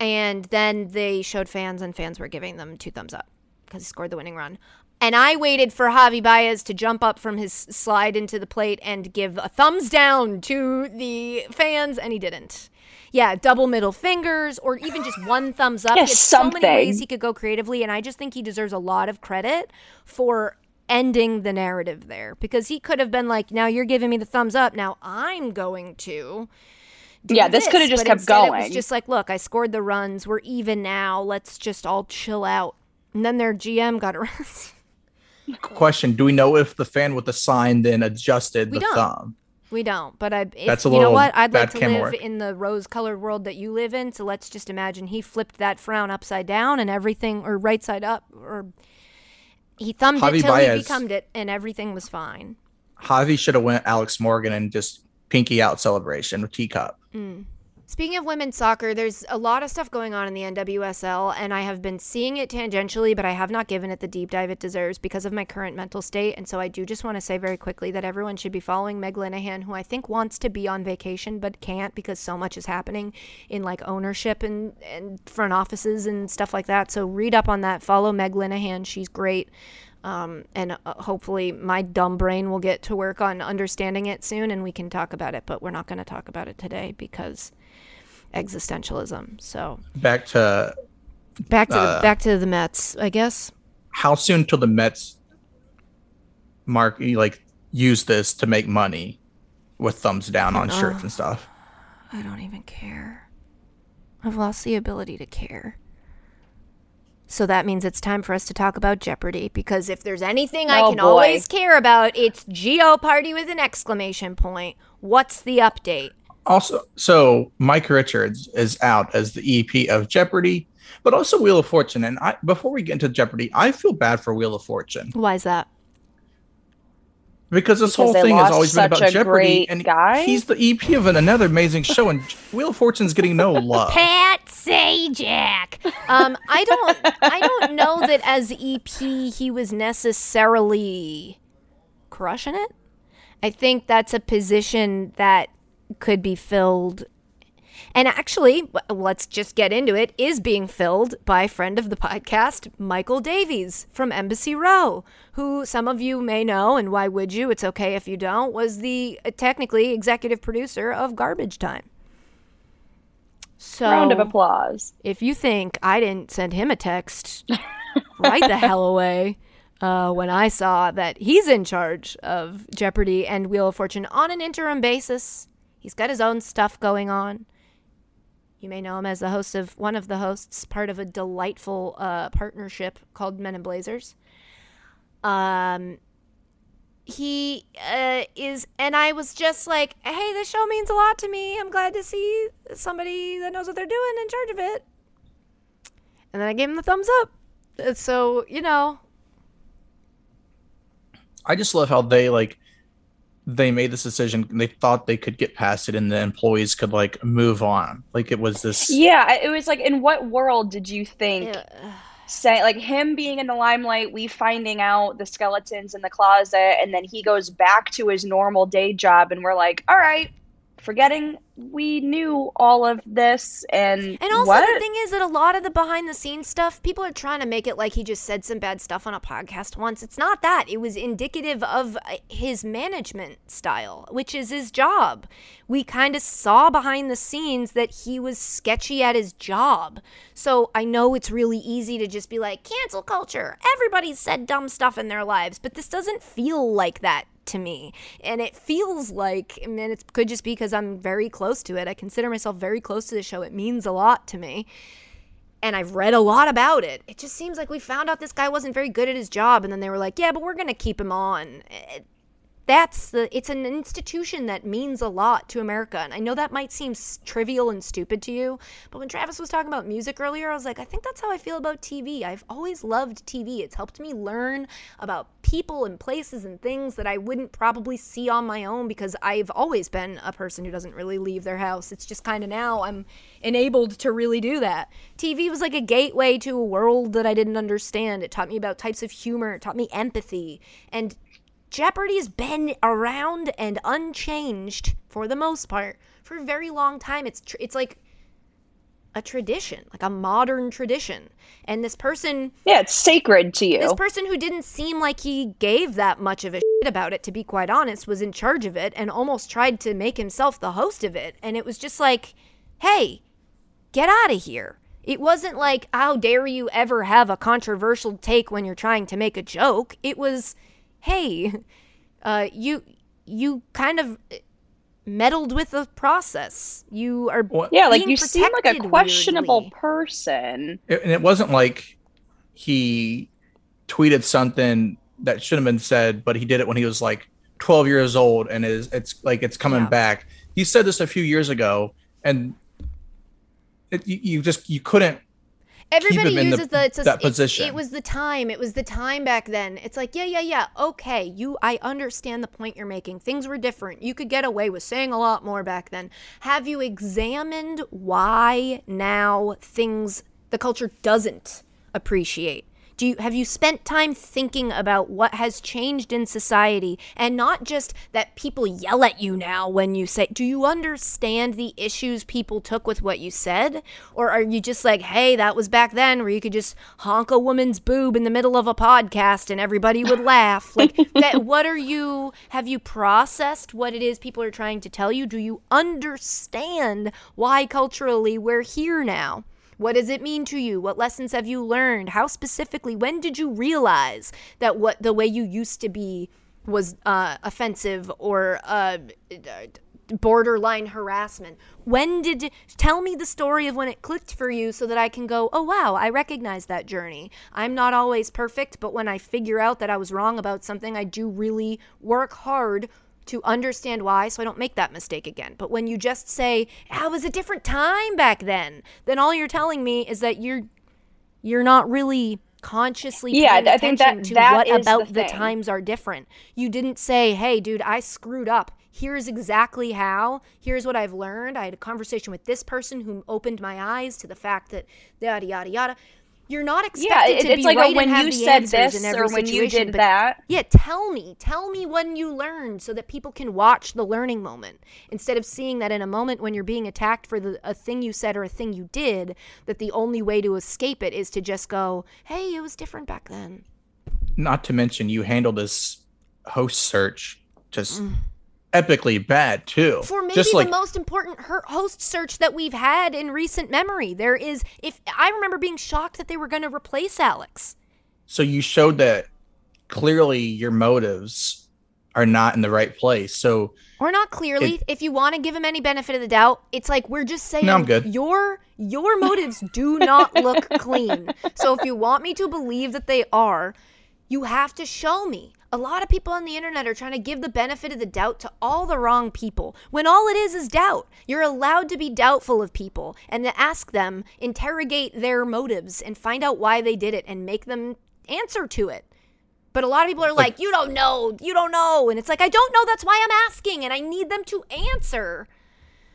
and then they showed fans, and fans were giving them two thumbs up because he scored the winning run. And I waited for Javi Baez to jump up from his slide into the plate and give a thumbs down to the fans, and he didn't. Yeah, double middle fingers, or even just one thumbs up. Yeah, so many something. ways he could go creatively, and I just think he deserves a lot of credit for ending the narrative there because he could have been like, "Now you're giving me the thumbs up. Now I'm going to." Yeah, this could have just but kept going. It was just like, look, I scored the runs. We're even now. Let's just all chill out. And then their GM got arrested. Question: Do we know if the fan with the sign then adjusted We the don't. thumb? We don't, but I. If, That's a you know what? I'd like to live work. in the rose-colored world that you live in. So let's just imagine he flipped that frown upside down and everything, or right side up, or he thumbed Javi it till he becomed it, and everything was fine. Javi should have went Alex Morgan and just pinky out celebration with teacup. Mm. Speaking of women's soccer, there's a lot of stuff going on in the NWSL, and I have been seeing it tangentially, but I have not given it the deep dive it deserves because of my current mental state. And so I do just want to say very quickly that everyone should be following Meg Linehan, who I think wants to be on vacation but can't because so much is happening in like ownership and, and front offices and stuff like that. So read up on that. Follow Meg Linehan. She's great. Um, and uh, hopefully my dumb brain will get to work on understanding it soon and we can talk about it. But we're not going to talk about it today because existentialism. So Back to back to the, Uh, back to the Mets, I guess. how soon till the Mets mark like use this to make money with thumbs down on shirts and stuff. I don't even care. I've lost the ability to care. So that means it's time for us to talk about Jeopardy because if there's anything I Oh, can boy. always care about, it's Jeopardy with an exclamation point. What's the update? Also, so Mike Richards is out as the EP of Jeopardy, but also Wheel of Fortune. And I, before we get into Jeopardy, I feel bad for Wheel of Fortune Why is that? because this Because whole thing has always been about Jeopardy, and guy? he's the EP of an, another amazing show, and Wheel of Fortune's getting no love. Pat Sajak. Um, I don't. I don't know that as EP he was necessarily crushing it. I think that's a position that could be filled. And actually, let's just get into it, is being filled by friend of the podcast, Michael Davies from Embassy Row, who some of you may know, and why would you? It's okay if you don't, was the uh, technically executive producer of Garbage Time. So Round of applause. if you think I didn't send him a text right the hell away uh, when I saw that he's in charge of Jeopardy and Wheel of Fortune on an interim basis, he's got his own stuff going on. You may know him as the host of one of the hosts, part of a delightful uh, partnership called Men in Blazers. Um, he uh, is, and I was just like, "Hey, this show means a lot to me. I'm glad to see somebody that knows what they're doing in charge of it." And then I gave him the thumbs up. Uh, So you know, I just love how they like they made this decision they thought they could get past it and the employees could like move on. Like it was this Yeah, it was like, in what world did you think say like him being in the limelight, we finding out the skeletons in the closet, and then he goes back to his normal day job, and we're like, all right, forgetting we knew all of this, and And also what? the thing is that a lot of the behind the scenes stuff, people are trying to make it like he just said some bad stuff on a podcast once. It's not that. It was indicative of uh, his management style, which is his job. We kind of saw behind the scenes that he was sketchy at his job. So I know it's really easy to just be like, cancel culture. Everybody's said dumb stuff in their lives, but this doesn't feel like that to me. And it feels like, mean, it could just be because I'm very close to it. I consider myself very close to the show. It means a lot to me. And I've read a lot about it. It just seems like we found out this guy wasn't very good at his job. And then they were like, yeah, but we're going to keep him on. Eh, That's the, it's an institution that means a lot to America. And I know that might seem trivial and stupid to you, but when Travis was talking about music earlier, I was like, I think that's how I feel about TV. I've always loved TV. It's helped me learn about people and places and things that I wouldn't probably see on my own because I've always been a person who doesn't really leave their house. It's just kind of now I'm enabled to really do that. TV was like a gateway to a world that I didn't understand. It taught me about types of humor, it taught me empathy. And Jeopardy's been around and unchanged for the most part for a very long time. It's tr- it's like a tradition, like a modern tradition. And this person Yeah, it's sacred to you. this person who didn't seem like he gave that much of a shit about it, to be quite honest, was in charge of it and almost tried to make himself the host of it. And it was just like, hey, get out of here. It wasn't like, how dare you ever have a controversial take when you're trying to make a joke. It was, hey, uh, you you kind of meddled with the process. You are What- yeah, like you seem like a questionable weirdly. person. It- and it wasn't like he tweeted something that shouldn't have been said, but he did it when he was like 12 years old, and is it's like it's coming Yeah. back. He said this a few years ago, and it, you, you just you couldn't. Everybody the- uses the, it's a, that position. It was the time. It was the time back then. It's like, yeah, yeah, yeah. Okay, you. I understand the point you're making. Things were different. You could get away with saying a lot more back then. Have you examined why now things the culture doesn't appreciate? Do you have you spent time thinking about what has changed in society? And not just that people yell at you now when you say do you understand the issues people took with what you said? Or are you just like hey that was back then where you could just honk a woman's boob in the middle of a podcast and everybody would laugh? Like that what are you have you processed what it is people are trying to tell you? Do you understand why culturally we're here now what does it mean to you? What lessons have you learned? How specifically, when did you realize that what the way you used to be was uh, offensive or uh, borderline harassment? When did tell me the story of when it clicked for you so that I can go, oh wow, I recognize that journey. I'm not always perfect, but when I figure out that I was wrong about something, I do really work hard to understand why so I don't make that mistake again. But when you just say, "Ah, it was a different time back then," then all you're telling me is that you're you're not really consciously Yeah, paying I think that- attention to that what the about the, thing. times are different. You didn't say, "Hey, dude, I screwed up. Here's exactly how. Here's what I've learned. I had a conversation with this person who opened my eyes to the fact that yada yada yada." You're not Yeah, expected it, to it's be like right a, when and have you the said answers this in every or when you situation, did but that. yeah, tell me. Tell me when you learned so that people can watch the learning moment instead of seeing that in a moment when you're being attacked for the, a thing you said or a thing you did, that the only way to escape it is to just go, hey, it was different back then. Not to mention, you handled this host search just mm. Epically bad too. For maybe just like the most important host search that we've had in recent memory. There is, if I remember being shocked that they were going to replace Alex. so you showed that clearly your motives are not in the right place. So Or not clearly. if you want to give him any benefit of the doubt, it's like we're just saying No, I'm good. your your motives do not look clean. So if you want me to believe that they are, you have to show me. A lot of people on the internet are trying to give the benefit of the doubt to all the wrong people when all it is is doubt. You're allowed to be doubtful of people and to ask them, interrogate their motives and find out why they did it and make them answer to it. But a lot of people are like, you don't know, you don't know. And it's like, I don't know, that's why I'm asking, and I need them to answer.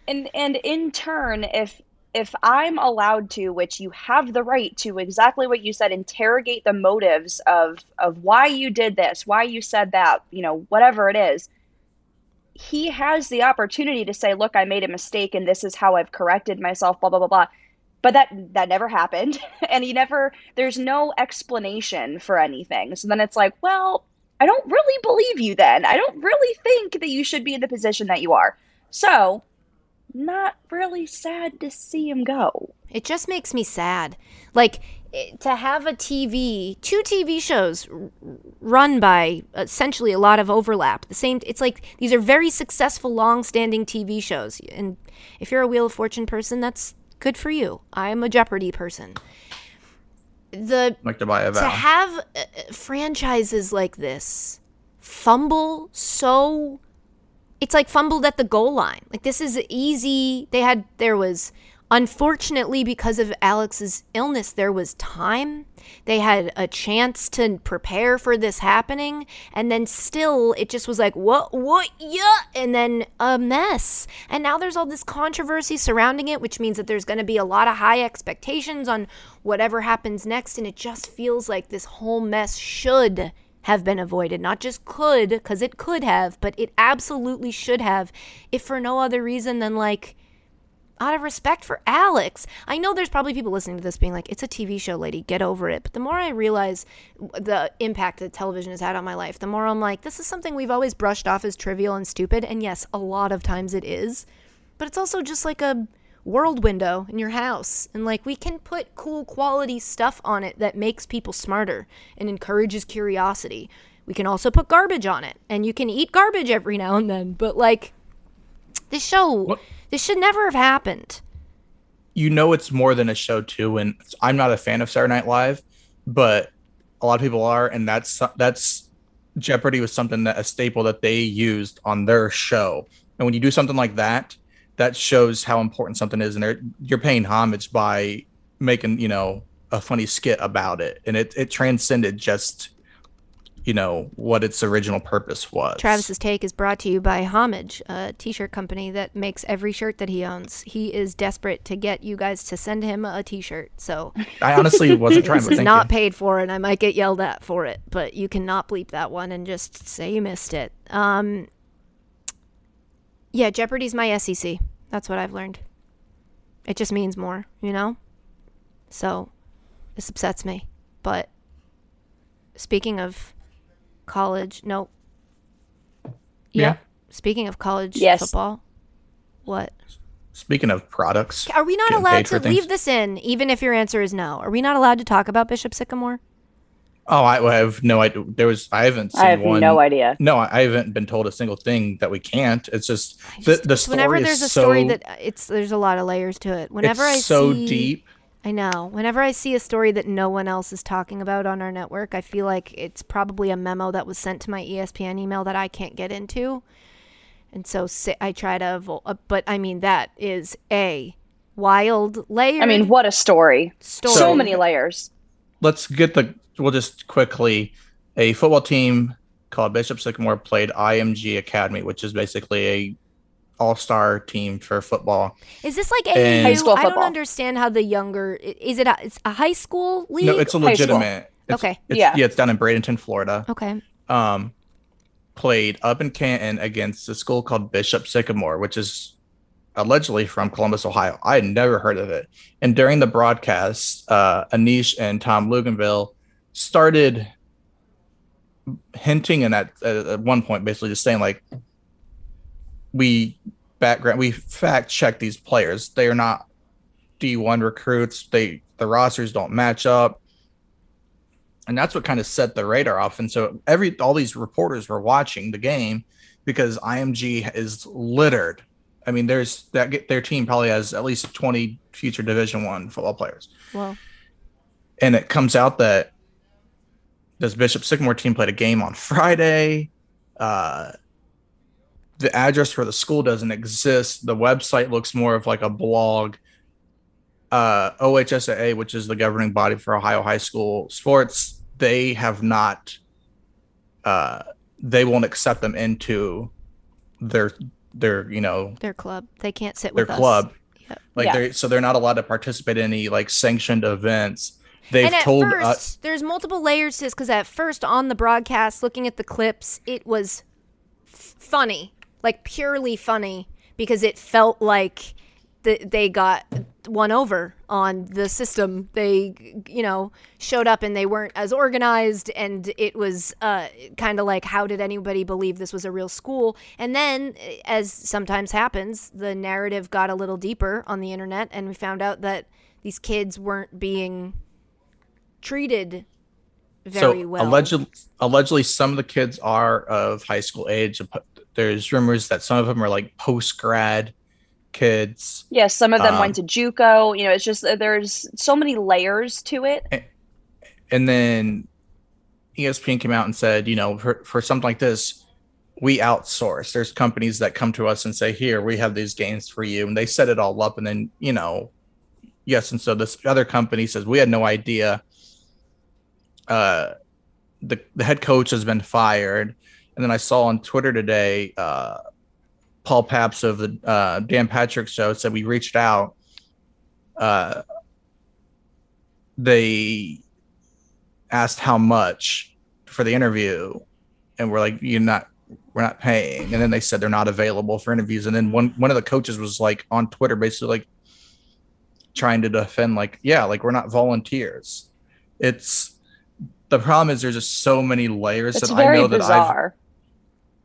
and and in turn if if i'm allowed to which you have the right to exactly what you said interrogate the motives of of why you did this why you said that you know whatever it is he has the opportunity to say look i made a mistake and this is how i've corrected myself blah blah blah blah. But that that never happened. And he never there's no explanation for anything. So then it's like well i don't really believe you then. I don't really think that you should be in the position that you are. So not really sad to see him go. It just makes me sad. Like, to have a TV, two TV shows run by essentially a lot of overlap. The same, it's like these are very successful, long standing TV shows. And if you're a Wheel of Fortune person, that's good for you. I'm a Jeopardy person. The like to buy a to have uh, uh, franchises like this fumble so it's like fumbled at the goal line. Like this is easy. They had there was unfortunately because of alex's illness there was time. They had a chance to prepare for this happening. And then still it just was like what what yeah and then a mess. And now there's all this controversy surrounding it which means that there's going to be a lot of high expectations on whatever happens next. And it just feels like this whole mess should have been avoided not just could because it could have but it absolutely should have if for no other reason than like out of respect for Alex. I know there's probably people listening to this being like, it's a TV show, lady, get over it. But the more I realize the impact that television has had on my life, the more I'm like, this is something we've always brushed off as trivial and stupid. And yes, a lot of times it is. But it's also just like a world window in your house. And like we can put cool quality stuff on it that makes people smarter and encourages curiosity. We can also put garbage on it. And you can eat garbage every now and then. But like this show, What- this should never have happened. you know it's more than a show too and i'm not a fan of saturday night live but a lot of people are and that's that's jeopardy was something that a staple that they used on their show and when you do something like that that shows how important something is and they're, you're paying homage by making you know a funny skit about it and it, it transcended just you know what its original purpose was Travis's take is brought to you by Homage, a t-shirt company that makes every shirt that he owns. He is desperate to get you guys to send him a t-shirt. So i honestly wasn't trying this is not you. paid for, and I might get yelled at for it. But you cannot bleep that one and just say you missed it. Um, yeah, Jeopardy's my SEC. That's what I've learned. It just means more, you know. So this upsets me. But speaking of college, nope. Yeah. Speaking of college Yes. football, what? speaking of products Are we not allowed to things. leave this in, even if your answer is no? Are we not allowed to talk about Bishop Sycamore? Oh, I, I have no idea. There was I haven't seen I have one. no idea. No, I I haven't been told a single thing that we can't. It's just I the just- the it's story whenever is there's a so, story that uh, it's there's a lot of layers to it. Whenever it's I so see, deep. I know. Whenever I see a story that no one else is talking about on our network, I feel like it's probably a memo that was sent to my ESPN email that I can't get into. And so sa- I try to avoid, uh, but I mean, that is a wild layer. I mean, what a story. story. So, So- many layers. Let's get the. We'll just quickly. A football team called Bishop Sycamore played IMG Academy, which is basically a all-star team for football. Is this like And- High school I don't football. understand how the younger is it. A, it's a high school league. No, it's a legitimate. It's, Okay. It's, Yeah. yeah, it's down in Bradenton, Florida. okay. um, played up in Canton against a school called Bishop Sycamore, which is allegedly from Columbus, Ohio. I had never heard of it. And during the broadcast, uh, Anish and Tom Luginbill started hinting and at, at at one point basically just saying like we background we fact check these players. They are not d1 recruits. They the rosters don't match up. And that's what kind of set the radar off. And so every all these reporters were watching the game because img is littered. I mean there's that their team probably has at least 20 future division one football players. Well, and it comes out that this Bishop Sycamore team played a game on Friday. Uh, the address for the school doesn't exist. The website looks more of like a blog. Uh, OHSAA, which is the governing body for Ohio high school sports, they have not. Uh, they won't accept them into their their you know their club. They can't sit their with us. club. Yep. Like Yeah. they're so they're not allowed to participate in any like sanctioned events. They've and at told first, us there's multiple layers to this because at first on the broadcast, looking at the clips, it was f- funny, like purely funny, because it felt like the, they got one over on the system. They, you know, showed up and they weren't as organized, and it was uh, kind of like, how did anybody believe this was a real school? And then, as sometimes happens, the narrative got a little deeper on the internet, and we found out that these kids weren't being treated very so well. allegedly, allegedly, some of the kids are of high school age. There's rumors that some of them are like post grad kids. Yeah, some of them Um, went to JUCO. You know, it's just there's so many layers to it. And then E ESPN came out and said, you know, for, for something like this, we outsource. There's companies that come to us and say, here, we have these games for you. And they set it all up. And then, you know, yes. And so this other company says, we had no idea. Uh, the, the head coach has been fired. And then I saw on Twitter today, uh, Paul Pabst of the uh, Dan Patrick show said we reached out. Uh, they asked how much for the interview, and we're like, "You're not. we're not paying. And then they said they're not available for interviews. And then one one of the coaches was like on Twitter, basically like trying to defend, like, yeah, like we're not volunteers. It's the problem is there's just so many layers It's that I very know that. I've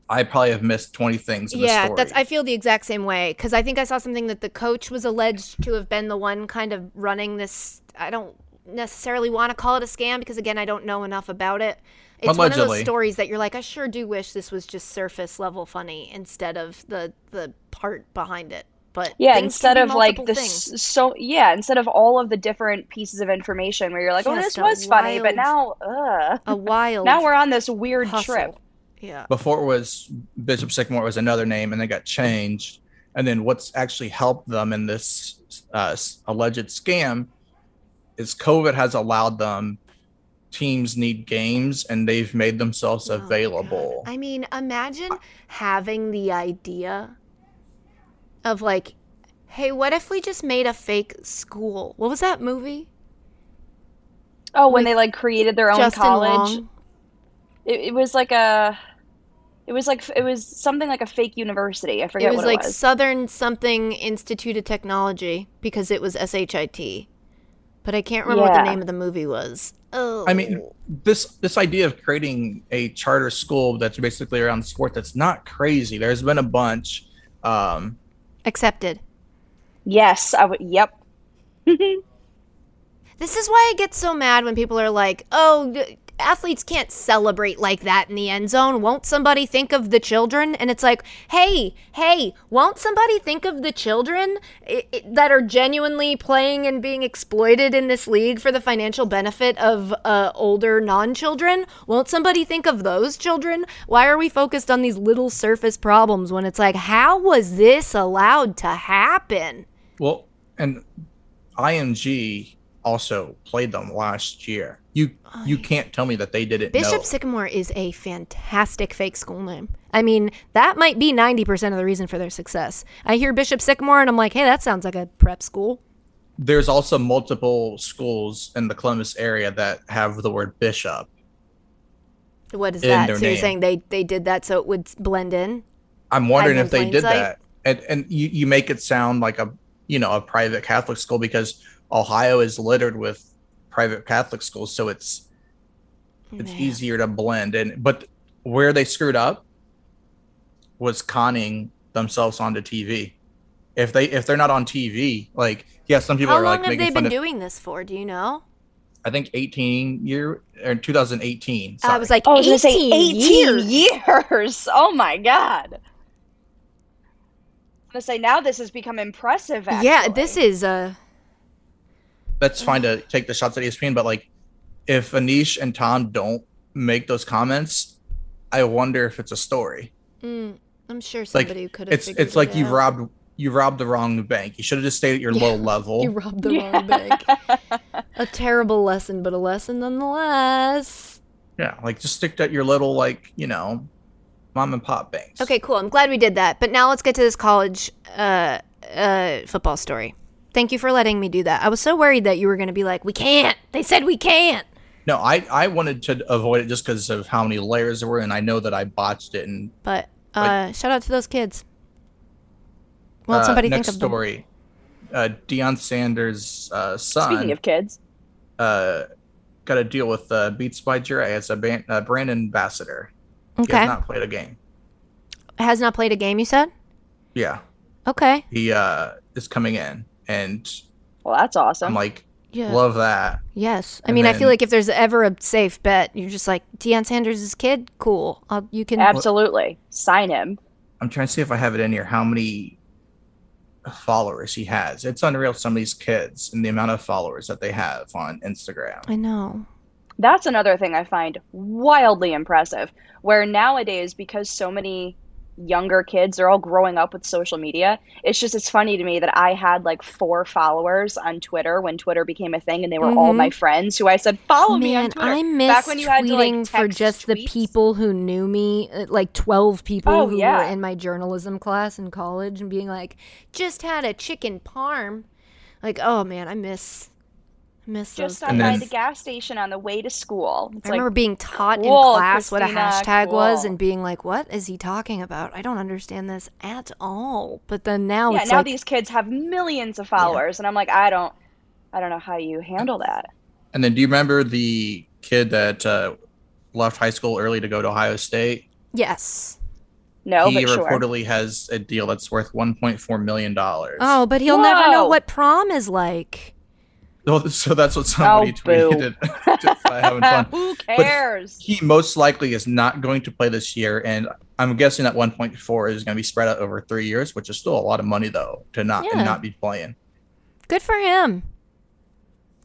I probably have missed 20 things in the yeah, story. that's I feel the exact same way because I think I saw something that the coach was alleged to have been the one kind of running this. I don't necessarily want to call it a scam because again, I don't know enough about it. It's one of Allegedly. those stories that you're like, I sure do wish this was just surface level funny instead of the the part behind it. But Yeah, instead of like multiple this, things. so yeah, instead of all of the different pieces of information where you're like, oh, this a was funny, but now, wild- ugh, a wild. now we're on this weird hustle. trip. Yeah. before it was Bishop Sycamore was another name and they got changed. And then what's actually helped them in this uh, alleged scam is COVID has allowed them. Teams need games and they've made themselves Oh available. God. I mean, imagine having the idea of like, hey, what if we just made a fake school? What was that movie? Oh, when With they like created their own Justin college, Long. it, it was like a, it was like it was something like a fake university. I forget It was what like it was. Southern something Institute of Technology because it was SHIT. But I can't remember what the name of the movie was. Oh. I mean, this this idea of creating a charter school that's basically around sport that's not crazy. There's been a bunch. Um, accepted. Yes, I would. Yep. This is why I get so mad when people are like, "Oh, athletes can't celebrate like that in the end zone. Won't somebody think of the children?" And it's like, "Hey, hey, won't somebody think of the children i- i- that are genuinely playing and being exploited in this league for the financial benefit of uh, older non-children? Won't somebody think of those children? Why are we focused on these little surface problems when it's like, how was this allowed to happen?" well, and IMG also played them last year. You you can't tell me that they didn't Bishop know. Sycamore is a fantastic fake school name. I mean, that might be 90% of the reason for their success. I hear Bishop Sycamore and I'm like, hey, that sounds like a prep school. There's also multiple schools in the Columbus area that have the word bishop. What is that? So you're saying they, they did that so it would blend in? I'm wondering if they did sight? that. And and you, you make it sound like a you know a private Catholic school because Ohio is littered with private Catholic schools, so it's it's Man. easier to blend And But where they screwed up was conning themselves onto TV. If they if they're not on TV, like yeah, some people How are long like have they been of. doing this for? Do you know? I think 18 year or 2018. I was like, Oh, I was 18, say 18 years. years. Oh my god. I'm gonna say now this has become impressive. Actually. Yeah, this is uh that's fine to take the shots at ESPN, but like if Anish and Tom don't make those comments, I wonder if it's a story. mm, I'm sure Like somebody could have it's it's like it you out. robbed you robbed the wrong bank. You should have just stayed at your Yeah, low level. You robbed the wrong bank. a terrible lesson, but a lesson nonetheless. yeah, like just stick at your little like you know mom and pop banks. Okay, cool. I'm glad we did that. But now let's get to this college uh, uh, football story. Thank you for letting me do that. I was so worried that you were going to be like, "We can't." They said we can't. No, I I wanted to avoid it just because of how many layers there were, and I know that I botched it. And But uh, shout out to those kids. Well, uh, somebody next think of them. story, uh, Deion Sanders' uh, son. Speaking of kids, uh, got to deal with uh, Beats by Dre as a ban- uh, brand ambassador. He Okay, has not played a game. has not played a game. You said. Yeah, Okay. he uh, is coming in, and well, that's awesome. I'm like, Yeah. love that. yes. I and mean, I feel like if there's ever a safe bet, you're just like Deion Sanders' kid. Cool. I'll, you can. Absolutely, sign him. I'm trying to see if I have it in here. How many followers he has? It's unreal. Some of these kids and the amount of followers that they have on Instagram. I know. That's another thing I find wildly impressive. Where nowadays, because so many younger kids they're all growing up with social media, it's just it's funny to me that I had like four followers on Twitter when Twitter became a thing, and they were all Mhm. my friends who I said follow me on Twitter. I miss Back when you had to, like, for just the people who knew me, uh, like 12 people Oh, who yeah. were in my journalism class in college and being like, just had a chicken parm. Like, oh man, I miss Miss just those on And by the gas station on the way to school. It's I like remember being taught cool, in class what a Christina, hashtag was and being like, "What is he talking about? I don't understand this at all." But then now yeah, it's now like, these kids have millions of followers, and I'm like, I don't, I don't know how you handle that. And then do you remember the kid that uh, left high school early to go to Ohio State? yes. No, he but sure. reportedly has a deal that's worth 1.4 million dollars. Oh, but he'll never know what prom is like. Well, oh, so that's what somebody Oh, tweeted. having fun. Who cares? He most likely is not going to play this year, and I'm guessing that 1.4 is going to be spread out over three years, which is still a lot of money though to not Yeah. and not be playing. Good for him.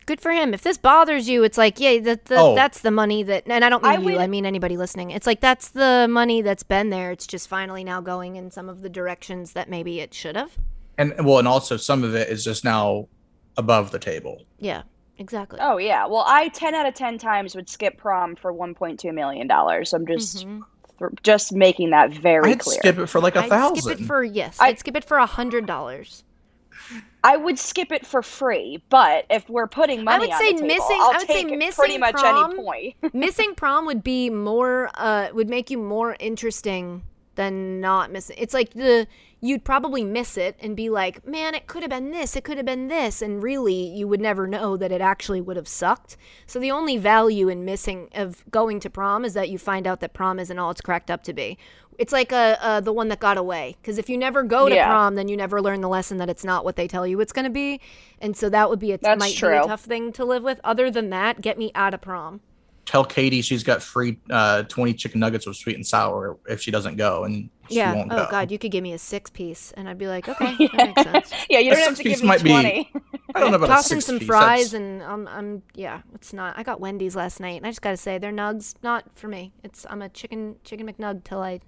Good for him. If this bothers you, it's like, yeah, that the, Oh. that's the money that, and I don't mean I you, would- I mean anybody listening. It's like that's the money that's been there. It's just finally now going in some of the directions that maybe it should have. And well, and also some of it is just now above the table. Yeah, exactly. Oh yeah. Well, I ten out of ten times would skip prom for 1.2 million dollars. I'm just Mhm. th- just making that very I'd clear. skip it for like a I'd thousand. skip it for yes. I- I'd skip it for a hundred dollars. I would skip it for free, but if we're putting money I would on say the table, missing- I'll I would say missing pretty much prom- any point. missing prom would be more uh would make you more interesting than not missing it's like the you'd probably miss it and be like man it could have been this it could have been this and really you would never know that it actually would have sucked. So the only value in missing of going to prom is that you find out that prom isn't all it's cracked up to be. It's like uh, uh the one that got away because if you never go to Yeah. prom then you never learn the lesson that it's not what they tell you it's going to be. And so that would be a That's might be a tough thing to live with. Other than that get me out of prom Tell Katie she's got free uh, 20 chicken nuggets with sweet and sour if she doesn't go, and she Yeah. won't oh go. God, you could give me a six piece, and I'd be like, okay, that makes sense. yeah, you don't have to six-piece give me might be- I don't know about a Toss in six some piece, fries, that's- and um, I'm yeah, it's not. I got Wendy's last night, and I just gotta say, their nugs not for me. It's I'm a chicken chicken McNug till I.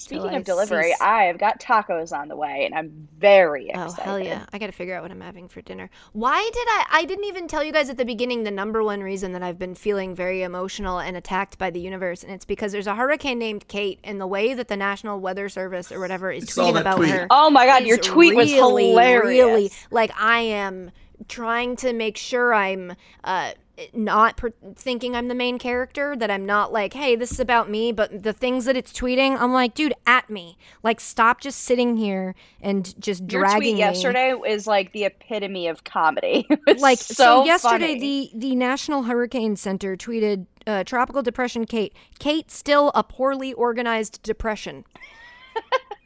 Speaking I of delivery, cease. I've got tacos on the way, and I'm very excited. Oh hell yeah! I gotta figure out what I'm having for dinner. Why did I? I didn't even tell you guys at the beginning the number one reason that I've been feeling very emotional and attacked by the universe, and it's because there's a hurricane named Kate, and the way that the National Weather Service or whatever is tweeting about tweet. her. Oh my god, your tweet was hilarious. Really, like I am trying to make sure I'm uh, not per- thinking I'm the main character. That I'm not like, hey, this is about me. But the things that it's tweeting, I'm like, dude, at me. Like, stop just sitting here and just Your dragging tweet me. yesterday is like the epitome of comedy. Like so, so, yesterday funny. the the National Hurricane Center tweeted uh, tropical depression Kate. Kate still a poorly organized depression.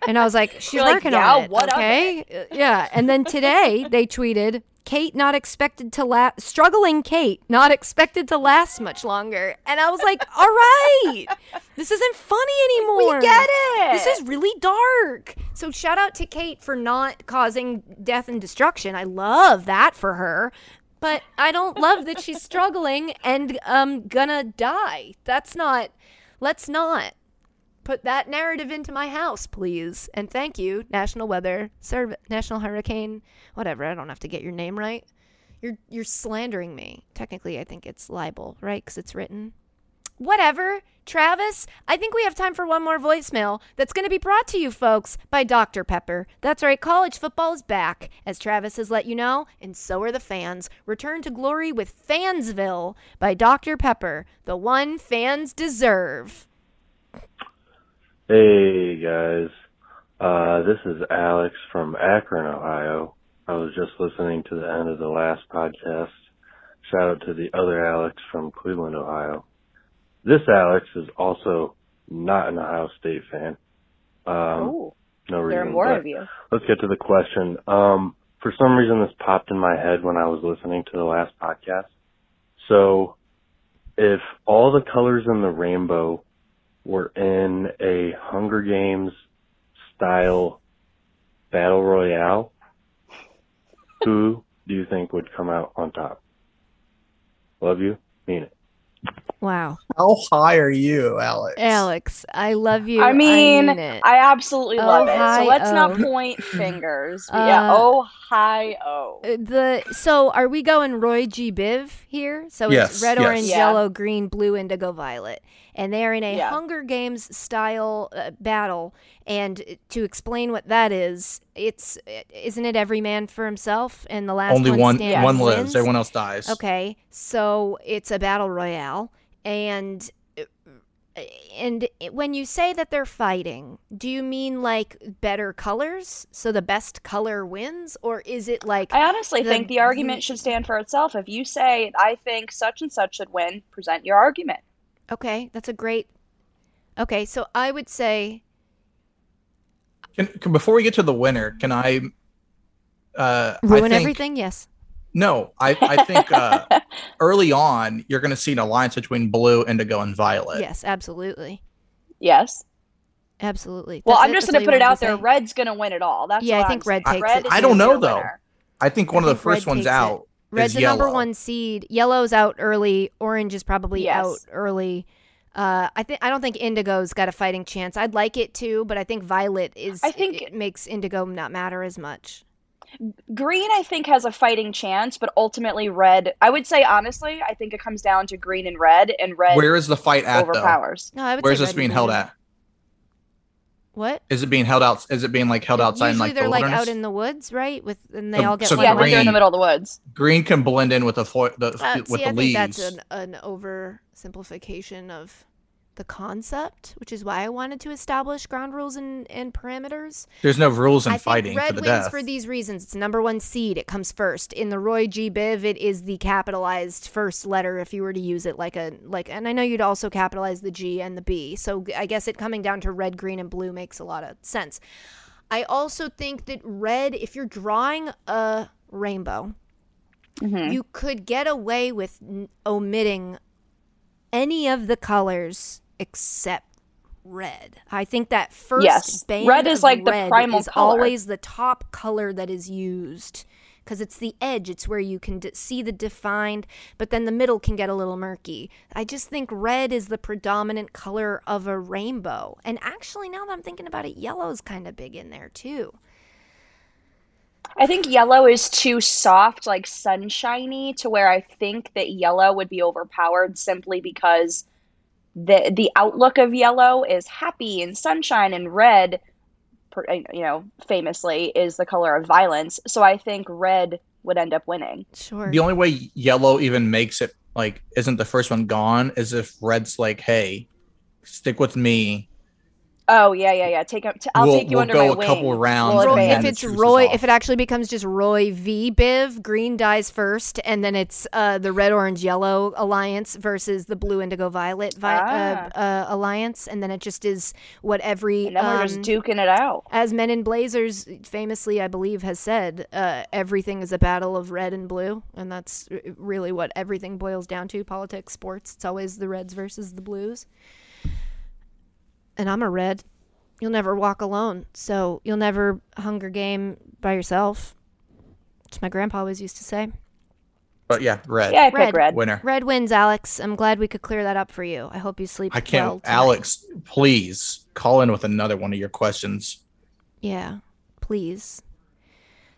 And I was like, she's You're like, working "Yeah, on it. what okay, Uh, yeah. And then today they tweeted, "Kate not expected to last. Struggling Kate not expected to last much longer." And I was like, "All right, this isn't funny anymore. we get it. This is really dark. So shout out to Kate for not causing death and destruction. I love that for her. But I don't love that she's struggling and um gonna die. That's not let's not put that narrative into my house, please. And thank you, National Weather Service National Hurricane whatever. I don't have to get your name right. You're you're slandering me. Technically, I think it's libel, right? Cuz it's written whatever. Travis, I think we have time for one more voicemail that's going to be brought to you, folks, by Dr. Pepper. That's right, college football is back, as Travis has let you know, and so are the fans. Return to glory with Fansville by Dr. Pepper, the one fans deserve. Hey guys, uh, this is Alex from Akron, Ohio. I was just listening to the end of the last podcast. Shout out to the other Alex from Cleveland, Ohio. This Alex is also not an Ohio State fan. Um, Ooh, no there are more of you. Let's get to the question. Um, for some reason, this popped in my head when I was listening to the last podcast. So, if all the colors in the rainbow were in a Hunger Games style battle royale, who do you think would come out on top? Love you, mean it. Wow. How high are you, Alex? Alex, I love you. I mean, mean it. I absolutely love it. So let's not point fingers. yeah, Uh, Ohio. Uh, the so are we going Roy G. Biv here? So Yes, it's red, yes. orange, Yeah. yellow, green, blue, indigo, violet, and they are in a Yeah. Hunger Games style uh, battle. And to explain what that is, it's isn't it every man for himself and the last Only one one standing one lives. wins? Everyone else dies. Okay, so it's a battle royale, and and when you say that they're fighting, do you mean like better colors, so the best color wins, or is it like I honestly the- think the argument should stand for itself. If you say, I think such and such should win, present your argument. Okay, that's a great. Okay, so I would say Can, can- before we get to the winner, can I? Uh, I ruin think- everything. Yes. No, I, I think uh, early on you're going to see an alliance between blue, indigo, and violet. Yes, absolutely, yes. absolutely. Well, That's I'm just going to put it out there. say? Red's going to win it all. That's Yeah, I think I'm red saying. takes Red it. is I don't know though. winner. I think one I of the think red first ones out. it. Out Red's the yellow. number one seed. Yellow's out early. Orange is probably Yes. out early. Uh, I think I don't think Indigo's got a fighting chance. I'd like it too, but I think Violet is. I think- it makes Indigo not matter as much. Green, I think, has a fighting chance, but ultimately, red. I would say honestly, I think it comes down to green and red, and red Where is the fight at though? overpowers. No, I would. Where's say this red being and held at? What? Is it being held out? Is it being like held outside in like they're the like out in the woods, right? With and they So- all get so one Yeah, the when they're in the middle of the woods. Green can blend in with the fo- the Uh, with see, the I leaves. think that's an, an oversimplification of the concept, which is why I wanted to establish ground rules and, and parameters. There's no rules in I fighting think red for the wins death. for these reasons. It's number one seed. It comes first in the Roy G. Biv. It is the capitalized first letter if you were to use it like a like. And I know you'd also capitalize the G and the B. So I guess it coming down to red, green, and blue makes a lot of sense. I also think that red, if you're drawing a rainbow, Mhm. you could get away with n- omitting any of the colors except red. I think that first Yes. Red is like the red primal is color. always the top color that is used because it's the edge. It's where you can d- see the defined, but then the middle can get a little murky. I just think red is the predominant color of a rainbow. And actually, now that I'm thinking about it, yellow is kind of big in there too. I think yellow is too soft, like sunshiny, to where I think that yellow would be overpowered simply because the the outlook of yellow is happy and sunshine, and red, you know, famously is the color of violence. So I think red would end up winning. Sure. The only way yellow even makes it like isn't the first one gone is if red's like, hey, stick with me. Oh yeah, yeah, yeah. Take him. T- I'll We'll- take you we'll under go my a wing. couple rounds We'll and Roy, then if it's Roy, if it actually becomes just Roy v. Biv, green dies first, and then it's uh, the red, orange, yellow alliance versus the blue, indigo, violet vi- uh, uh, alliance, and then it just is what every and then we're just um, duking it out. as Men in Blazers famously, I believe, has said, uh, everything is a battle of red and blue, and that's r- really what everything boils down to: politics, sports. It's always the reds versus the blues. And I'm a red. You'll never walk alone, so you'll never Hunger Game by yourself. Which my grandpa always used to say. But yeah, red Yeah, I pick Red. red. winner. Red wins, Alex. I'm glad we could clear that up for you. I hope you sleep well. I can't. well. Alex, please call in with another one of your questions. Yeah, please.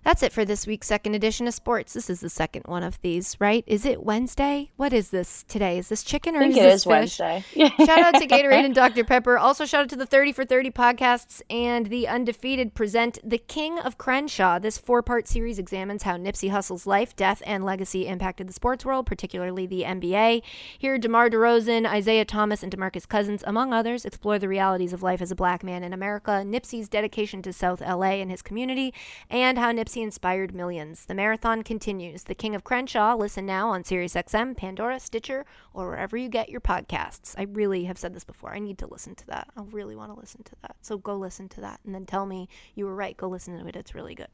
That's it for this week's second edition of sports. This is the second one of these, right? Is it Wednesday? What is this today? Is this chicken or I think is it this is fish? Wednesday. Shout out to Gatorade and Dr. Pepper. Also, shout out to the 30 for 30 podcasts and the Undefeated present The King of Crenshaw. This four part series examines how Nipsey Hussle's life, death, and legacy impacted the sports world, particularly the NBA. Here, DeMar DeRozan, Isaiah Thomas, and DeMarcus Cousins, among others, explore the realities of life as a black man in America, Nipsey's dedication to South LA and his community, and how Nipsey inspired millions. The marathon continues. The King of Crenshaw, listen now on SiriusXM, Pandora, Stitcher, or wherever you get your podcasts. I really have said this before. I need to listen to that. I really want to listen to that. So go listen to that and then tell me you were right. Go listen to it. It's really good.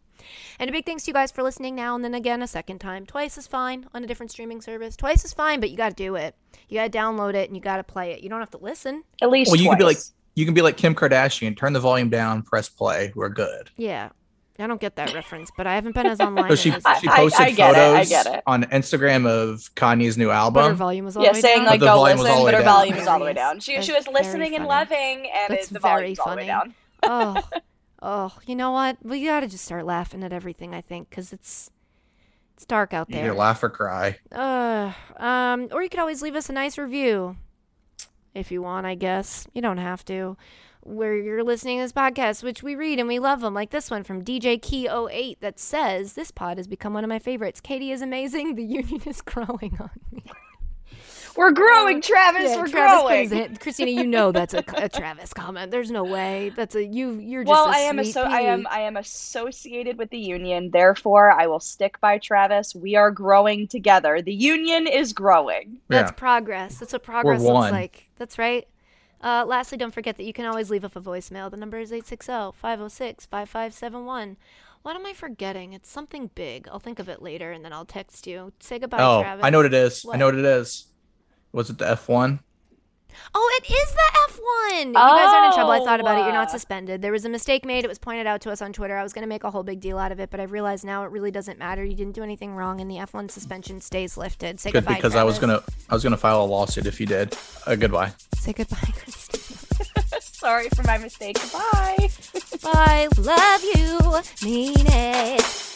And a big thanks to you guys for listening now and then again a second time. Twice is fine on a different streaming service. Twice is fine, but you got to do it. You got to download it and you got to play it. You don't have to listen. At least Well, you twice. can be like you can be like Kim Kardashian. Turn the volume down, press play. We're good. Yeah. I don't get that reference, but I haven't been as online So she as I- she I- posted I get it, I photos get it. on Instagram of Kanye's new but her volume was all yeah, the way saying down. like But the go volume was listen, but her volume was all the way down. She That's she was listening and loving, and That's it, the very volume was all the way funny. down. oh, oh, you know what? We got to just start laughing at everything. I think because it's it's dark out there. either laugh or cry. Uh, um, or you could always leave us a nice review if you want. I guess you don't have to. Where you're listening to this podcast, which we read and we love them, like this one from DJ Key 08 that says, This pod has become one of my favorites. Katie is amazing. The union is growing on me. We're growing, um, Travis. Yeah, We're Travis growing. his Christina, you know that's a, a Travis comment. There's no way. That's a you. You're just. Well, I I am asso- I am I am associated with the union. Therefore, I will stick by Travis. We are growing together. The union is growing. That's progress. That's what progress looks like. That's right. Uh, lastly, don't forget that you can always leave us a voicemail. The number is 860 506 5571. What am I forgetting? It's something big. I'll think of it later and then I'll text you. Say goodbye, oh, Travis. I know what it is. I know what it is. Was it the F1? Oh, it is the F1. Oh. You guys aren't in trouble. I thought about it. You're not Oh. suspended. There was a mistake made. It was pointed out to us on Twitter. I was going to make a whole big deal out of it, but I realized now it really doesn't matter. You didn't do anything wrong, and the F1 suspension stays lifted. Say Good goodbye, because I was gonna I was gonna file a lawsuit if you did. Uh, goodbye. Say goodbye, Christina. Sorry for my mistake. Bye. Bye. Love you. Mean it.